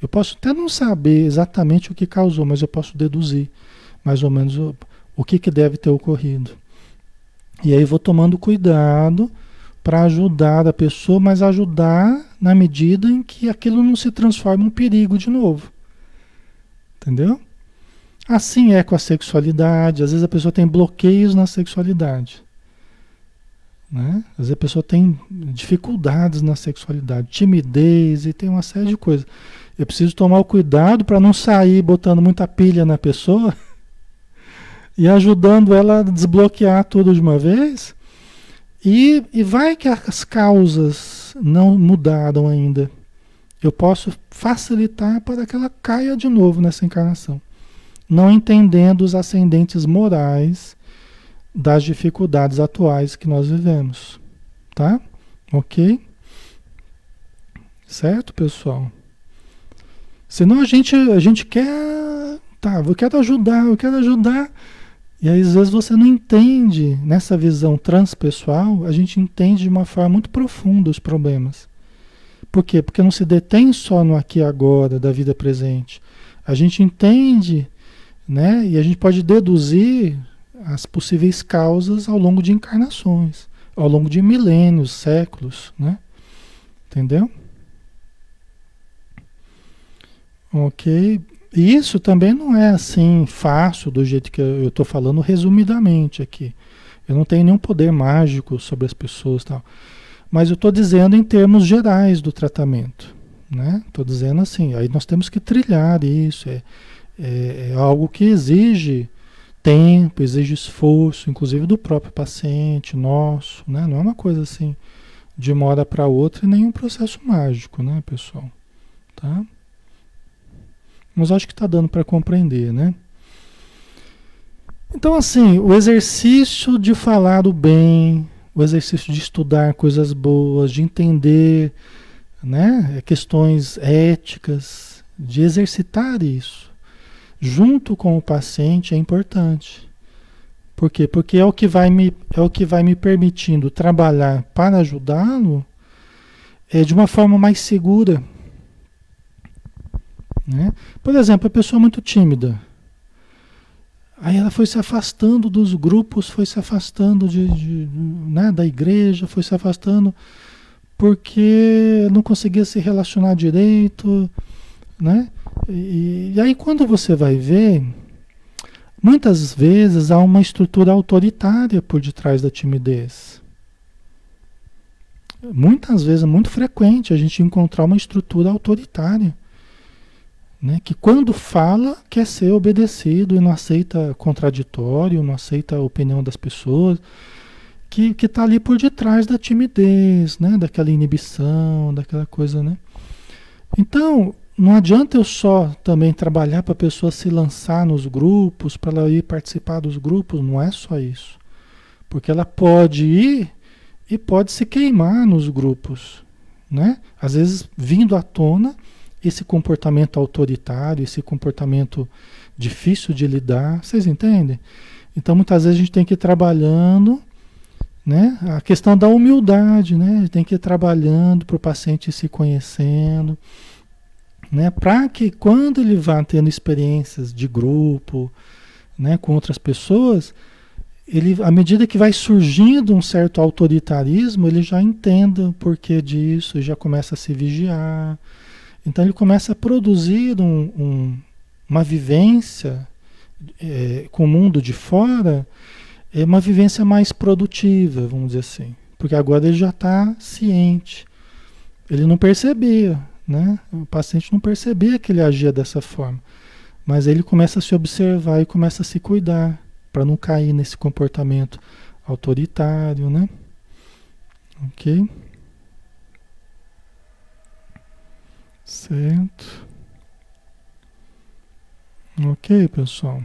Eu posso até não saber exatamente o que causou, mas eu posso deduzir mais ou menos o, o que, que deve ter ocorrido. E aí vou tomando cuidado para ajudar a pessoa, mas ajudar na medida em que aquilo não se transforma em um perigo de novo. Entendeu? Assim é com a sexualidade. Às vezes a pessoa tem bloqueios na sexualidade. Né? Às vezes a pessoa tem dificuldades na sexualidade, timidez e tem uma série de coisas. Eu preciso tomar o cuidado para não sair botando muita pilha na pessoa [laughs] e ajudando ela a desbloquear tudo de uma vez. E, e vai que as causas não mudaram ainda. Eu posso facilitar para que ela caia de novo nessa encarnação. Não entendendo os ascendentes morais das dificuldades atuais que nós vivemos. Tá? Ok? Certo, pessoal? Senão a gente, a gente quer. Tá, eu quero ajudar, eu quero ajudar. E aí, às vezes você não entende, nessa visão transpessoal, a gente entende de uma forma muito profunda os problemas. Por quê? Porque não se detém só no aqui e agora da vida presente. A gente entende, né? E a gente pode deduzir as possíveis causas ao longo de encarnações, ao longo de milênios, séculos, né? Entendeu? Ok. Isso também não é assim fácil do jeito que eu estou falando resumidamente aqui. Eu não tenho nenhum poder mágico sobre as pessoas tal. Mas eu estou dizendo em termos gerais do tratamento. Né? Estou dizendo assim, aí nós temos que trilhar isso. É, é, é algo que exige tempo, exige esforço, inclusive do próprio paciente, nosso, né? Não é uma coisa assim de uma hora para outra e nem um processo mágico, né, pessoal? Tá? Mas acho que está dando para compreender, né? Então, assim, o exercício de falar o bem, o exercício de estudar coisas boas, de entender né, questões éticas, de exercitar isso, junto com o paciente é importante. Por quê? Porque é o que vai me, é o que vai me permitindo trabalhar para ajudá-lo é, de uma forma mais segura. Né? Por exemplo, a pessoa muito tímida. Aí ela foi se afastando dos grupos, foi se afastando de, de, né, da igreja, foi se afastando porque não conseguia se relacionar direito, né? E, e aí quando você vai ver, muitas vezes há uma estrutura autoritária por detrás da timidez. Muitas vezes, é muito frequente a gente encontrar uma estrutura autoritária né, que quando fala quer ser obedecido e não aceita contraditório, não aceita a opinião das pessoas, que está ali por detrás da timidez, né, daquela inibição, daquela coisa, né? Então, não adianta eu só também trabalhar para a pessoa se lançar nos grupos, para ela ir participar dos grupos, não é só isso. Porque ela pode ir e pode se queimar nos grupos, né? Às vezes vindo à tona esse comportamento autoritário, esse comportamento difícil de lidar, vocês entendem? Então muitas vezes a gente tem que ir trabalhando, né? A questão da humildade, né? Tem que ir trabalhando para o paciente se conhecendo, né? Para que quando ele vá tendo experiências de grupo, né, com outras pessoas, ele, à medida que vai surgindo um certo autoritarismo, ele já entenda o porquê disso, já começa a se vigiar, então ele começa a produzir um, um, uma vivência é, com o mundo de fora, é uma vivência mais produtiva, vamos dizer assim. Porque agora ele já está ciente. Ele não percebia, né? O paciente não percebia que ele agia dessa forma. Mas ele começa a se observar e começa a se cuidar para não cair nesse comportamento autoritário, né? Ok? Certo. Ok, pessoal.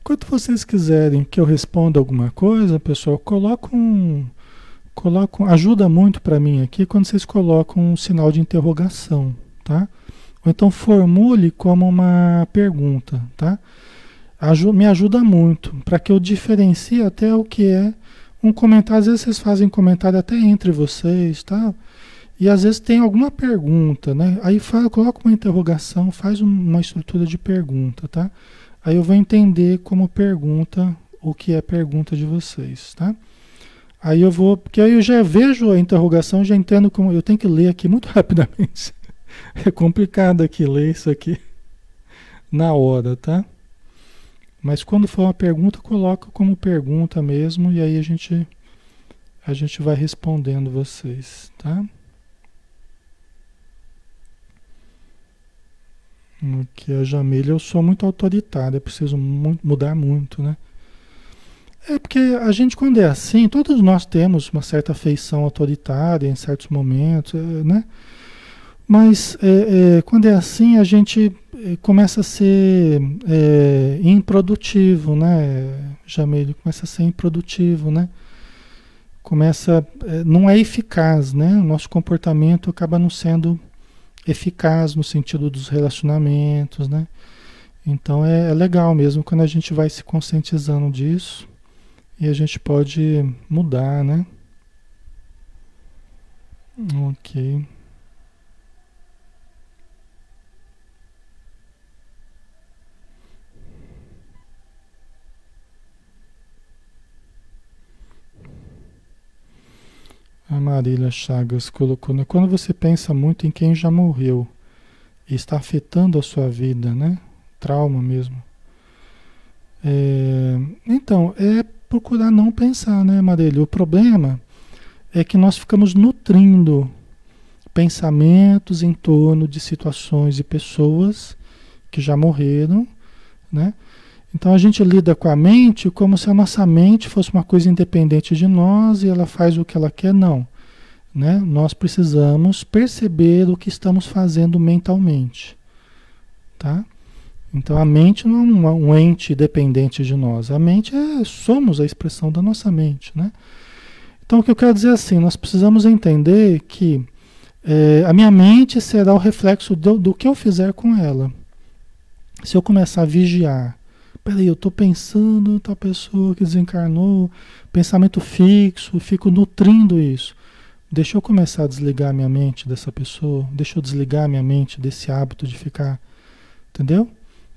Enquanto vocês quiserem que eu responda alguma coisa, pessoal, coloca um, coloca, ajuda muito para mim aqui quando vocês colocam um sinal de interrogação tá? Ou então formule como uma pergunta, tá? Aju me ajuda muito para que eu diferencie até o que é um comentário. Às vezes vocês fazem comentário até entre vocês, tá? E às vezes tem alguma pergunta, né? Aí fala, coloca uma interrogação, faz uma estrutura de pergunta, tá? Aí eu vou entender como pergunta o que é pergunta de vocês, tá? Aí eu vou, porque aí eu já vejo a interrogação, já entendo como eu tenho que ler aqui muito [laughs] rapidamente. É complicado aqui ler isso aqui na hora, tá? Mas quando for uma pergunta, coloca como pergunta mesmo e aí a gente a gente vai respondendo vocês, tá? Que a Jamília, eu sou muito autoritária, preciso mudar muito, né? É porque a gente, quando é assim, todos nós temos uma certa feição autoritária em certos momentos, é, né? Mas é, é, quando é assim, a gente é, começa a ser é, improdutivo, né, Jamília? Começa a ser improdutivo, né? Começa, é, não é eficaz, né? O nosso comportamento acaba não sendo eficaz no sentido dos relacionamentos, né? Então é, é, legal mesmo quando a gente vai se conscientizando disso e a gente pode mudar, né? Ok. A Marília Chagas colocou, né? Quando você pensa muito em quem já morreu e está afetando a sua vida, né? Trauma mesmo. É, então, é procurar não pensar, né, Marília? O problema é que nós ficamos nutrindo pensamentos em torno de situações e pessoas que já morreram, né? Então a gente lida com a mente como se a nossa mente fosse uma coisa independente de nós e ela faz o que ela quer. Não. Né? Nós precisamos perceber o que estamos fazendo mentalmente. Tá? Então a mente não é um, ente dependente de nós. A mente é, somos a expressão da nossa mente. Né? Então o que eu quero dizer é assim, nós precisamos entender que é, a minha mente será o reflexo do, do que eu fizer com ela. Se eu começar a vigiar, peraí, eu estou pensando tal pessoa que desencarnou, pensamento fixo, fico nutrindo isso. Deixa eu começar a desligar minha mente dessa pessoa, deixa eu desligar minha mente desse hábito de ficar, entendeu?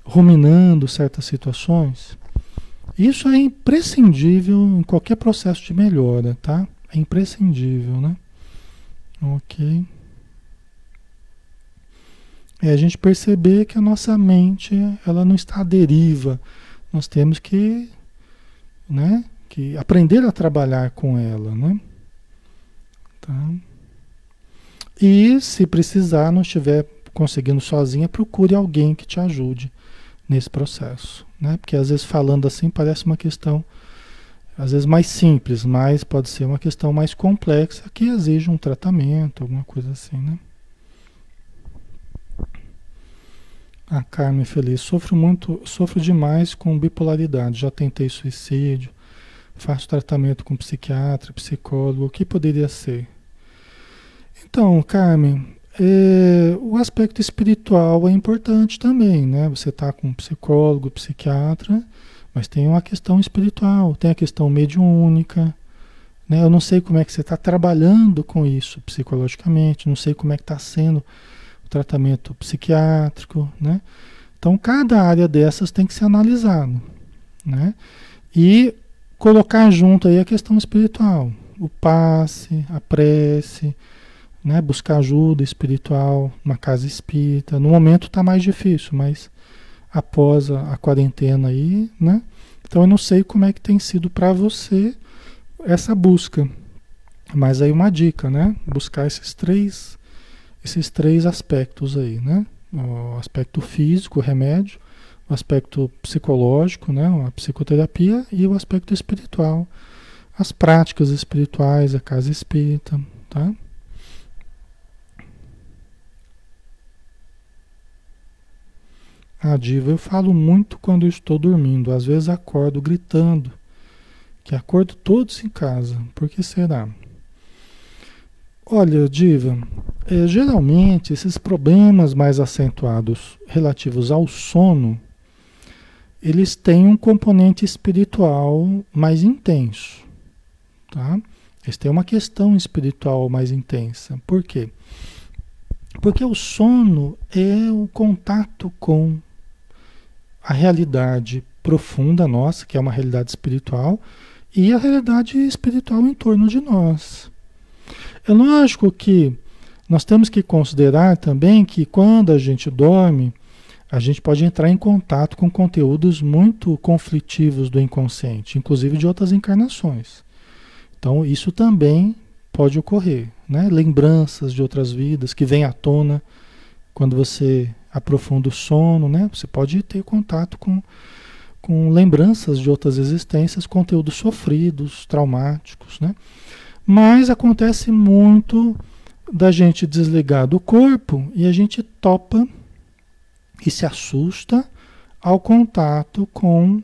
Ruminando certas situações. Isso é imprescindível em qualquer processo de melhora, tá? É imprescindível, né? Ok. É a gente perceber que a nossa mente, ela não está à deriva. Nós temos que, né, que aprender a trabalhar com ela, né? Tá? E se precisar, não estiver conseguindo sozinha, procure alguém que te ajude nesse processo, né? Porque às vezes falando assim parece uma questão às vezes mais simples, mas pode ser uma questão mais complexa que exige um tratamento, alguma coisa assim, né? A Carmen Feliz, sofro muito, sofro demais com bipolaridade. Já tentei suicídio, faço tratamento com psiquiatra, psicólogo. O que poderia ser? Então, Carmen, é, o aspecto espiritual é importante também, né? Você está com psicólogo, psiquiatra, mas tem uma questão espiritual, tem a questão mediúnica, né? Eu não sei como é que você está trabalhando com isso psicologicamente, não sei como é que está sendo o tratamento psiquiátrico, né? Então, cada área dessas tem que ser analisado, né? E colocar junto aí a questão espiritual, o passe, a prece, né? Buscar ajuda espiritual, uma casa espírita. No momento está mais difícil, mas após a, a, quarentena aí, né? Então eu não sei como é que tem sido para você essa busca. Mas aí uma dica, né? Buscar esses três esses três aspectos aí, né? O aspecto físico, o remédio, o aspecto psicológico, né? A psicoterapia e o aspecto espiritual, as práticas espirituais, a casa espírita, tá? Ah, Diva, eu falo muito quando estou dormindo. Às vezes acordo gritando. Que acordo todos em casa. Por que será? Olha, Diva, é, geralmente esses problemas mais acentuados relativos ao sono, eles têm um componente espiritual mais intenso, tá? Eles têm uma questão espiritual mais intensa. Por quê? Porque o sono é o contato com a realidade profunda nossa, que é uma realidade espiritual, e a realidade espiritual em torno de nós. É lógico que nós temos que considerar também que quando a gente dorme, a gente pode entrar em contato com conteúdos muito conflitivos do inconsciente, inclusive de outras encarnações. Então, isso também pode ocorrer, né? Lembranças de outras vidas que vêm à tona quando você aprofunda o sono, né? Você pode ter contato com, com lembranças de outras existências, conteúdos sofridos, traumáticos, né? Mas acontece muito da gente desligar do corpo e a gente topa e se assusta ao contato com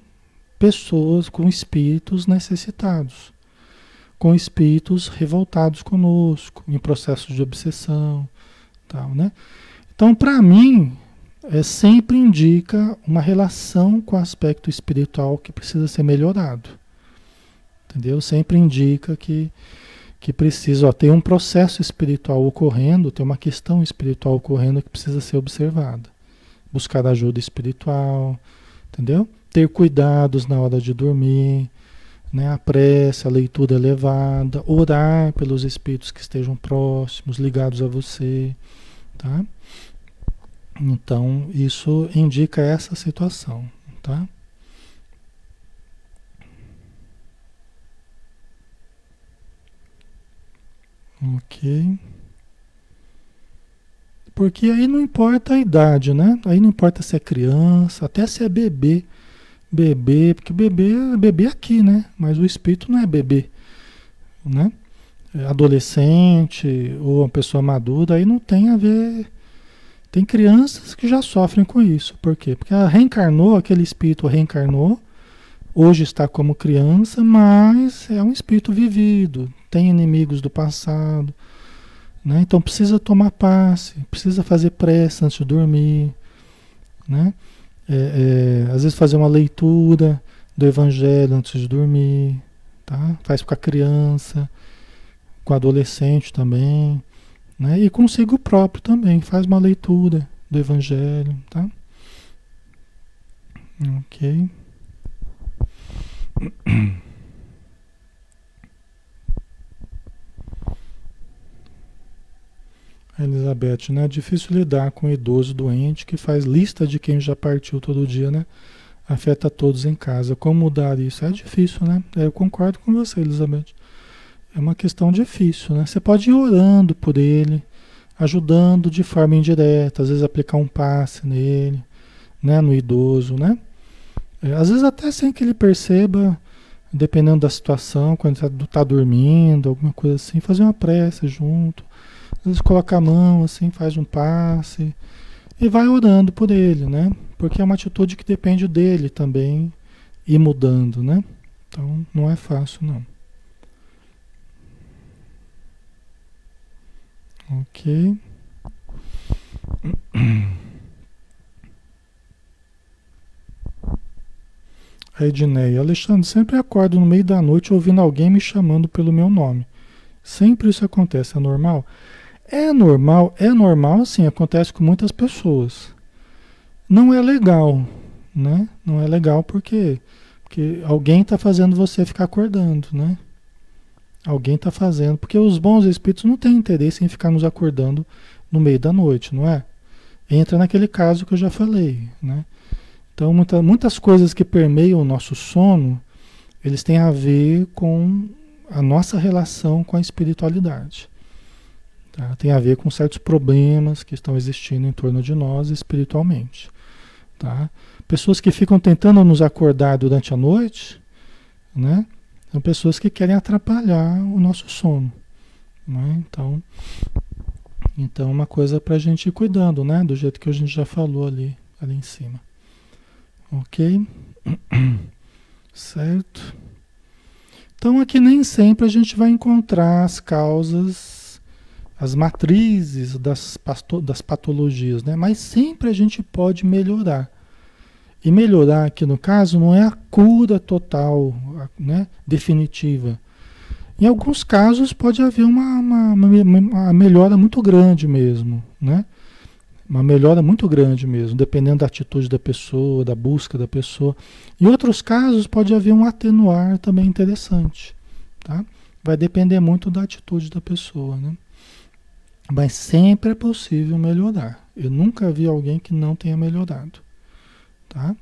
pessoas, com espíritos necessitados, com espíritos revoltados conosco, em processos de obsessão, tal, né? Então, para mim, é, sempre indica uma relação com o aspecto espiritual que precisa ser melhorado. Entendeu? Sempre indica que que precisa, ó, tem um processo espiritual ocorrendo, tem uma questão espiritual ocorrendo que precisa ser observada. Buscar ajuda espiritual, entendeu? Ter cuidados na hora de dormir, né? a prece, a leitura elevada, orar pelos espíritos que estejam próximos, ligados a você, tá? Então, isso indica essa situação, tá? Ok. Porque aí não importa a idade, né? Aí não importa se é criança, até se é bebê. Bebê, porque bebê é bebê aqui, né? Mas o espírito não é bebê, né? É adolescente ou uma pessoa madura, aí não tem a ver. Tem crianças que já sofrem com isso. Por quê? Porque ela reencarnou, aquele espírito reencarnou, hoje está como criança, mas é um espírito vivido, tem inimigos do passado. Né? Então precisa tomar passe, precisa fazer pressa antes de dormir. Né? É, é, às vezes fazer uma leitura do evangelho antes de dormir. Tá? Faz com a criança, com o adolescente também. Né? E consigo próprio também. Faz uma leitura do evangelho. Tá? Ok. [clears throat] Elizabeth, né? Difícil lidar com um idoso doente que faz lista de quem já partiu todo dia, né? Afeta todos em casa. Como mudar isso? É difícil, né? É, eu concordo com você, Elizabeth. É uma questão difícil, né? Você pode ir orando por ele, ajudando de forma indireta, às vezes aplicar um passe nele, né? No idoso, né? É, às vezes até sem que ele perceba, dependendo da situação, quando está tá dormindo, alguma coisa assim, fazer uma prece junto às vezes coloca a mão assim, faz um passe e vai orando por ele, né? Porque é uma atitude que depende dele também ir mudando, né? Então não é fácil não. Ok. [clears throat] A Edneia, Alexandre, sempre acordo no meio da noite ouvindo alguém me chamando pelo meu nome. Sempre isso acontece, é normal? É normal, é normal, sim, acontece com muitas pessoas. Não é legal, né? Não é legal porque, porque alguém está fazendo você ficar acordando, né? Alguém está fazendo, porque os bons espíritos não têm interesse em ficar nos acordando no meio da noite, não é? Entra naquele caso que eu já falei, né? Então, muita, muitas coisas que permeiam o nosso sono, eles têm a ver com a nossa relação com a espiritualidade. Tá? Tem a ver com certos problemas que estão existindo em torno de nós espiritualmente. Tá? Pessoas que ficam tentando nos acordar durante a noite, né? São pessoas que querem atrapalhar o nosso sono. Né? Então, então, uma coisa para a gente ir cuidando, né? Do jeito que a gente já falou ali, ali em cima. Ok? [clears throat] Certo? Então, aqui nem sempre a gente vai encontrar as causas as matrizes das, das patologias, né? Mas sempre a gente pode melhorar. E melhorar aqui no caso não é a cura total, né? definitiva. Em alguns casos pode haver uma, uma, uma, melhora muito grande mesmo, né? Uma melhora muito grande mesmo, dependendo da atitude da pessoa, da busca da pessoa. Em outros casos pode haver um atenuar também interessante, tá? Vai depender muito da atitude da pessoa, né? Mas sempre é possível melhorar. Eu nunca vi alguém que não tenha melhorado, tá?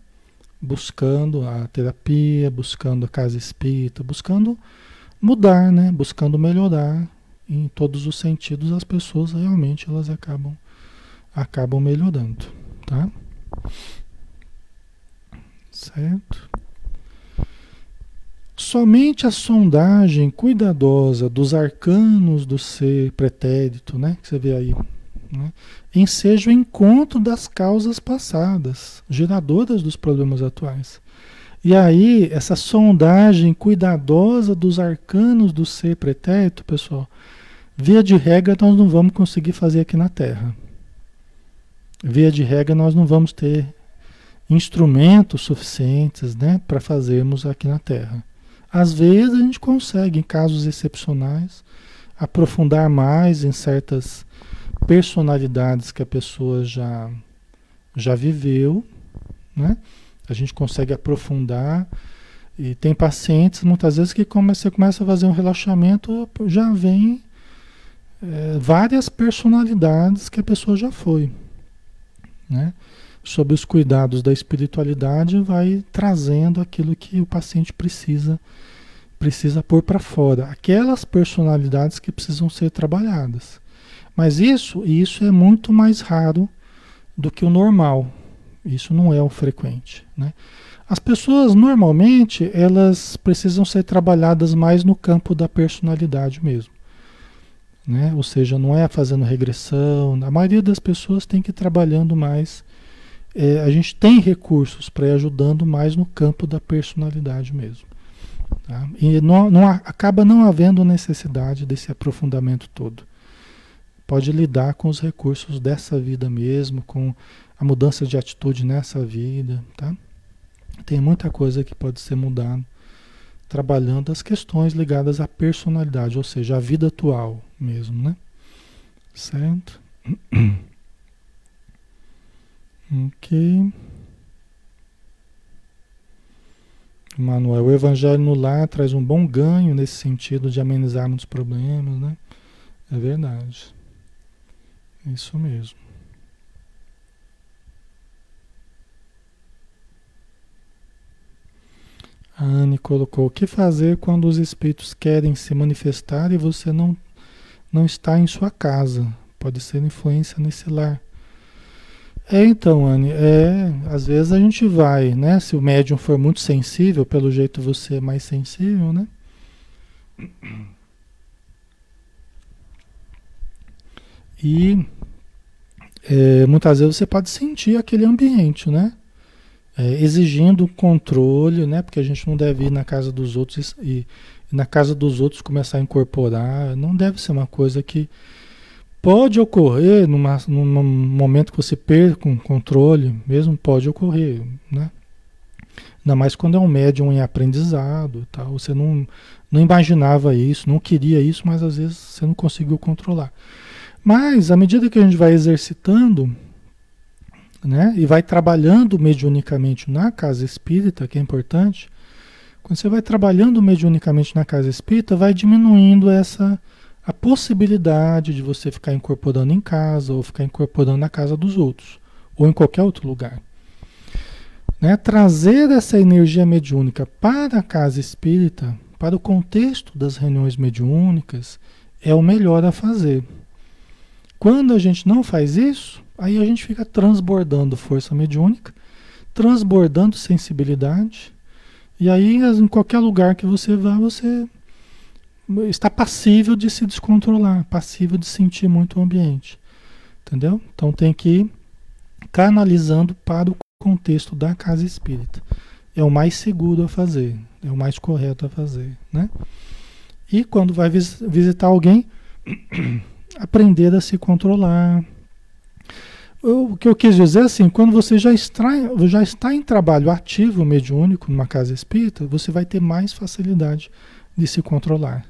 Buscando a terapia, buscando a casa espírita, buscando mudar, né? Buscando melhorar em todos os sentidos, as pessoas realmente elas acabam acabam melhorando, tá? Certo? Somente a sondagem cuidadosa dos arcanos do ser pretérito, né? Que você vê aí, né? enseja o encontro das causas passadas, geradoras dos problemas atuais. E aí, essa sondagem cuidadosa dos arcanos do ser pretérito, pessoal, via de regra nós não vamos conseguir fazer aqui na Terra. Via de regra nós não vamos ter instrumentos suficientes né, para fazermos aqui na Terra. Às vezes a gente consegue, em casos excepcionais, aprofundar mais em certas personalidades que a pessoa já, já viveu, né? A gente consegue aprofundar e tem pacientes muitas vezes que você começa a fazer um relaxamento, já vem é, várias personalidades que a pessoa já foi, né? Sob os cuidados da espiritualidade, vai trazendo aquilo que o paciente precisa precisa pôr para fora, aquelas personalidades que precisam ser trabalhadas. Mas isso, isso é muito mais raro do que o normal. Isso não é o frequente, né? As pessoas normalmente elas precisam ser trabalhadas mais no campo da personalidade mesmo, né? Ou seja, não é fazendo regressão. A maioria das pessoas tem que ir trabalhando mais é, a gente tem recursos para ir ajudando mais no campo da personalidade mesmo. Tá? E não, não, acaba não havendo necessidade desse aprofundamento todo. Pode lidar com os recursos dessa vida mesmo, com a mudança de atitude nessa vida. Tá? Tem muita coisa que pode ser mudada trabalhando as questões ligadas à personalidade, ou seja, a vida atual mesmo, né? Certo? [clears throat] Ok. Manuel, o evangelho no lar traz um bom ganho nesse sentido de amenizar muitos problemas, né? É verdade. Isso mesmo. A Anne colocou: o que fazer quando os espíritos querem se manifestar e você não, não está em sua casa? Pode ser influência nesse lar. É, então, Anne, é, às vezes a gente vai, né? Se o médium for muito sensível, pelo jeito você é mais sensível, né? E é, muitas vezes você pode sentir aquele ambiente, né? É, exigindo controle, né? Porque a gente não deve ir na casa dos outros e, e na casa dos outros começar a incorporar. Não deve ser uma coisa que Pode ocorrer numa, num momento que você perca o controle, mesmo pode ocorrer, né? Ainda mais quando é um médium em aprendizado, tal. Você não, não imaginava isso, não queria isso, mas às vezes você não conseguiu controlar. Mas à medida que a gente vai exercitando, né, e vai trabalhando mediunicamente na casa espírita, que é importante, quando você vai trabalhando mediunicamente na casa espírita, vai diminuindo essa a possibilidade de você ficar incorporando em casa ou ficar incorporando na casa dos outros ou em qualquer outro lugar. Né? Trazer essa energia mediúnica para a casa espírita, para o contexto das reuniões mediúnicas, é o melhor a fazer. Quando a gente não faz isso, aí a gente fica transbordando força mediúnica, transbordando sensibilidade, e aí em qualquer lugar que você vá, você está passível de se descontrolar, passível de sentir muito o ambiente. Entendeu? Então tem que ir canalizando para o contexto da casa espírita. É o mais seguro a fazer, é o mais correto a fazer, né? E quando vai vis visitar alguém, [clears throat] aprender a se controlar. O que eu quis dizer assim, quando você já está, já está em trabalho ativo mediúnico numa casa espírita, você vai ter mais facilidade de se controlar.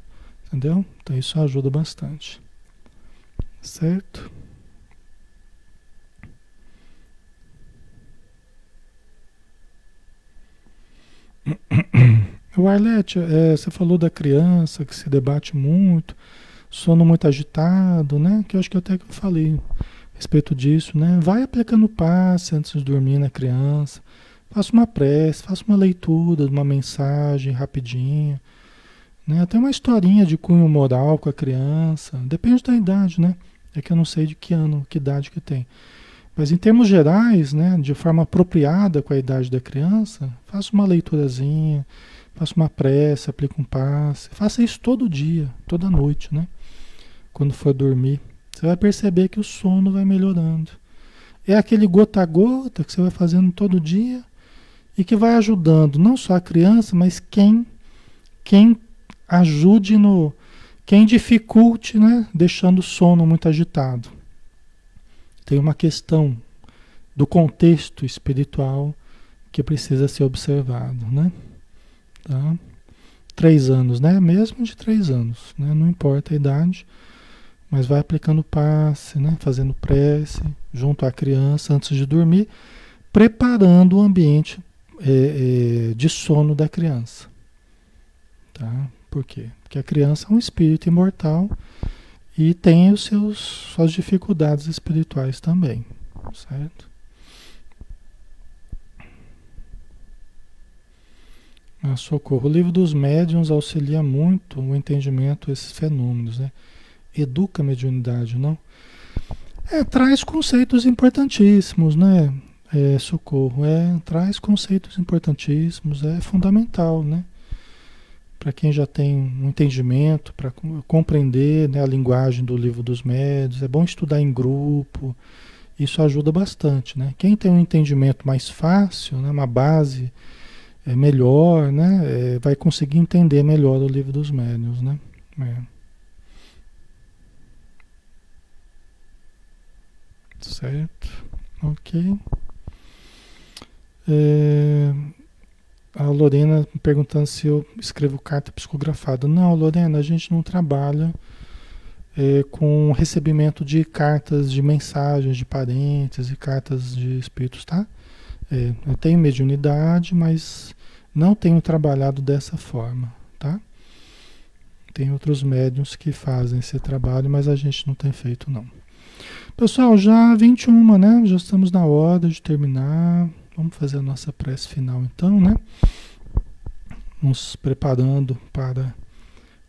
Entendeu? Então isso ajuda bastante. Certo? [coughs] O Arlete, é, você falou da criança que se debate muito, sono muito agitado, né? Que eu acho que até que eu falei respeito disso, né? Vai aplicando passe antes de dormir na criança. Faça uma prece, faça uma leitura uma mensagem rapidinho. Né? Até uma historinha de cunho moral com a criança. Depende da idade, né? É que eu não sei de que ano, que idade que tem. Mas em termos gerais, né, de forma apropriada com a idade da criança, faça uma leiturazinha, faça uma prece, aplique um passe. Faça isso todo dia, toda noite, né? Quando for dormir. Você vai perceber que o sono vai melhorando. É aquele gota a gota que você vai fazendo todo dia e que vai ajudando não só a criança, mas quem quem ajude no quem dificulte, né, deixando o sono muito agitado tem uma questão do contexto espiritual que precisa ser observado, né? Tá? Três anos, né? Mesmo de três anos, né? Não importa a idade, mas vai aplicando passe, né? Fazendo prece junto à criança antes de dormir, preparando o ambiente é, é, de sono da criança, tá? Por quê? Porque a criança é um espírito imortal e tem os seus suas dificuldades espirituais também, certo? Ah, socorro. O livro dos médiuns auxilia muito o entendimento desses fenômenos, né? Educa a mediunidade, não? É, traz conceitos importantíssimos, né? É, socorro, é, traz conceitos importantíssimos, é fundamental, né? para quem já tem um entendimento, para compreender né, a linguagem do livro dos médios, é bom estudar em grupo, isso ajuda bastante. Né? Quem tem um entendimento mais fácil, né, uma base é, melhor, né, é, vai conseguir entender melhor o livro dos médios. Né? É. Certo, ok. É, a Lorena perguntando se eu escrevo carta psicografada. Não, Lorena, a gente não trabalha é, com recebimento de cartas de mensagens de parentes e cartas de espíritos, tá? É, eu tenho mediunidade, mas não tenho trabalhado dessa forma, tá? Tem outros médiums que fazem esse trabalho, mas a gente não tem feito, não. Pessoal, já 21, né? Já estamos na hora de terminar. Vamos fazer a nossa prece final então, né? Nos preparando para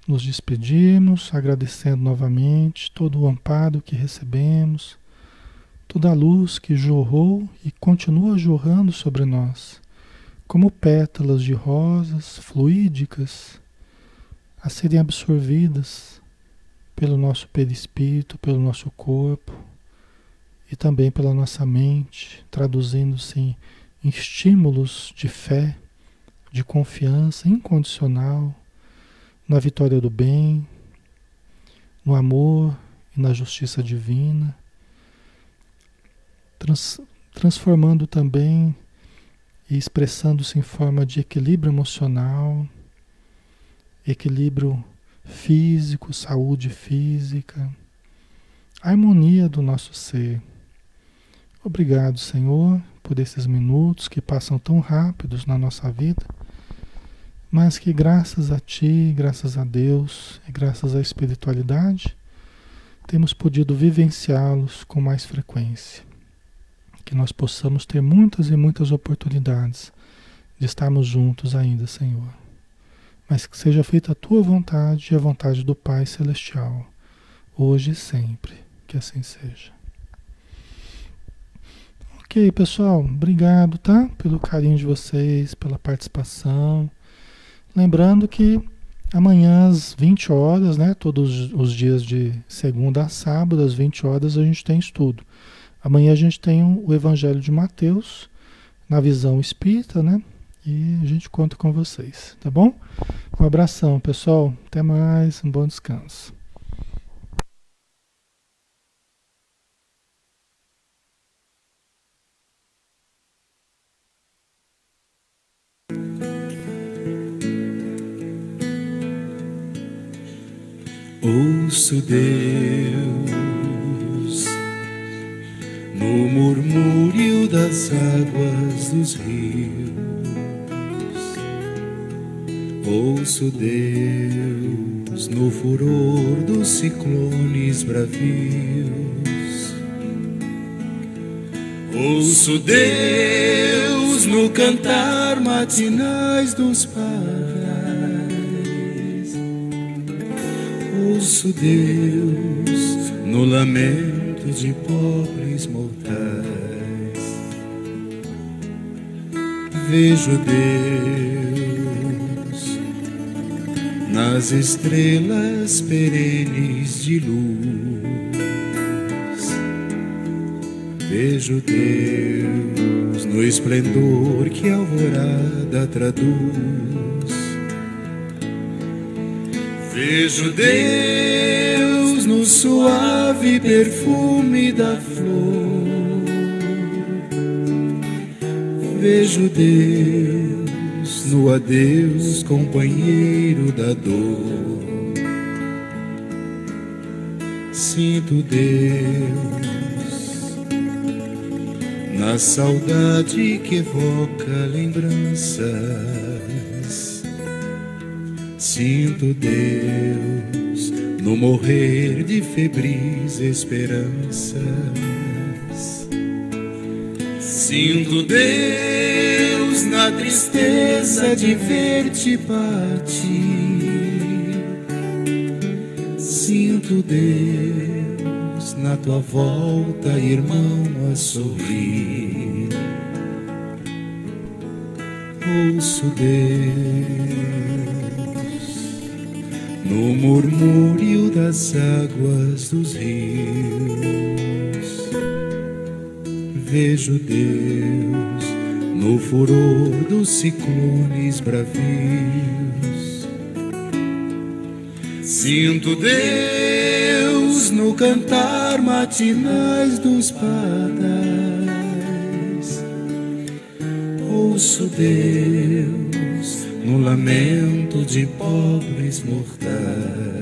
nos despedirmos, agradecendo novamente todo o amparo que recebemos, toda a luz que jorrou e continua jorrando sobre nós, como pétalas de rosas fluídicas a serem absorvidas pelo nosso perispírito, pelo nosso corpo e também pela nossa mente, traduzindo-se em estímulos de fé, de confiança incondicional na vitória do bem, no amor e na justiça divina, trans, transformando também e expressando-se em forma de equilíbrio emocional, equilíbrio físico, saúde física, harmonia do nosso ser. Obrigado, Senhor, por esses minutos que passam tão rápidos na nossa vida, mas que graças a Ti, graças a Deus e graças à espiritualidade, temos podido vivenciá-los com mais frequência. Que nós possamos ter muitas e muitas oportunidades de estarmos juntos ainda, Senhor. Mas que seja feita a tua vontade e a vontade do Pai Celestial, hoje e sempre. Que assim seja. Ok, pessoal, obrigado, tá? Pelo carinho de vocês, pela participação. Lembrando que amanhã às 20 horas, né? Todos os dias de segunda a sábado, às 20 horas, a gente tem estudo. Amanhã a gente tem o Evangelho de Mateus, na visão espírita, né? E a gente conta com vocês, tá bom? Um abração, pessoal. Até mais, um bom descanso. Ouço Deus no murmúrio das águas dos rios. Ouço Deus no furor dos ciclones bravios. Ouço Deus no cantar matinais dos pardais. Ouço Deus no lamento de pobres mortais. Vejo Deus nas estrelas perenes de luz. Vejo Deus no esplendor que a alvorada traduz. Vejo Deus no suave perfume da flor. Vejo Deus no adeus, companheiro da dor. Sinto Deus na saudade que evoca lembranças. Sinto Deus no morrer de febris esperanças. Sinto Deus na tristeza de ver-te partir. Sinto Deus na tua volta, irmão, a sorrir. Ouço Deus no murmúrio das águas dos rios. Vejo Deus no furor dos ciclones bravios. Sinto Deus no cantar matinais dos pardais. Ouço Deus no lamento de pobres mortais.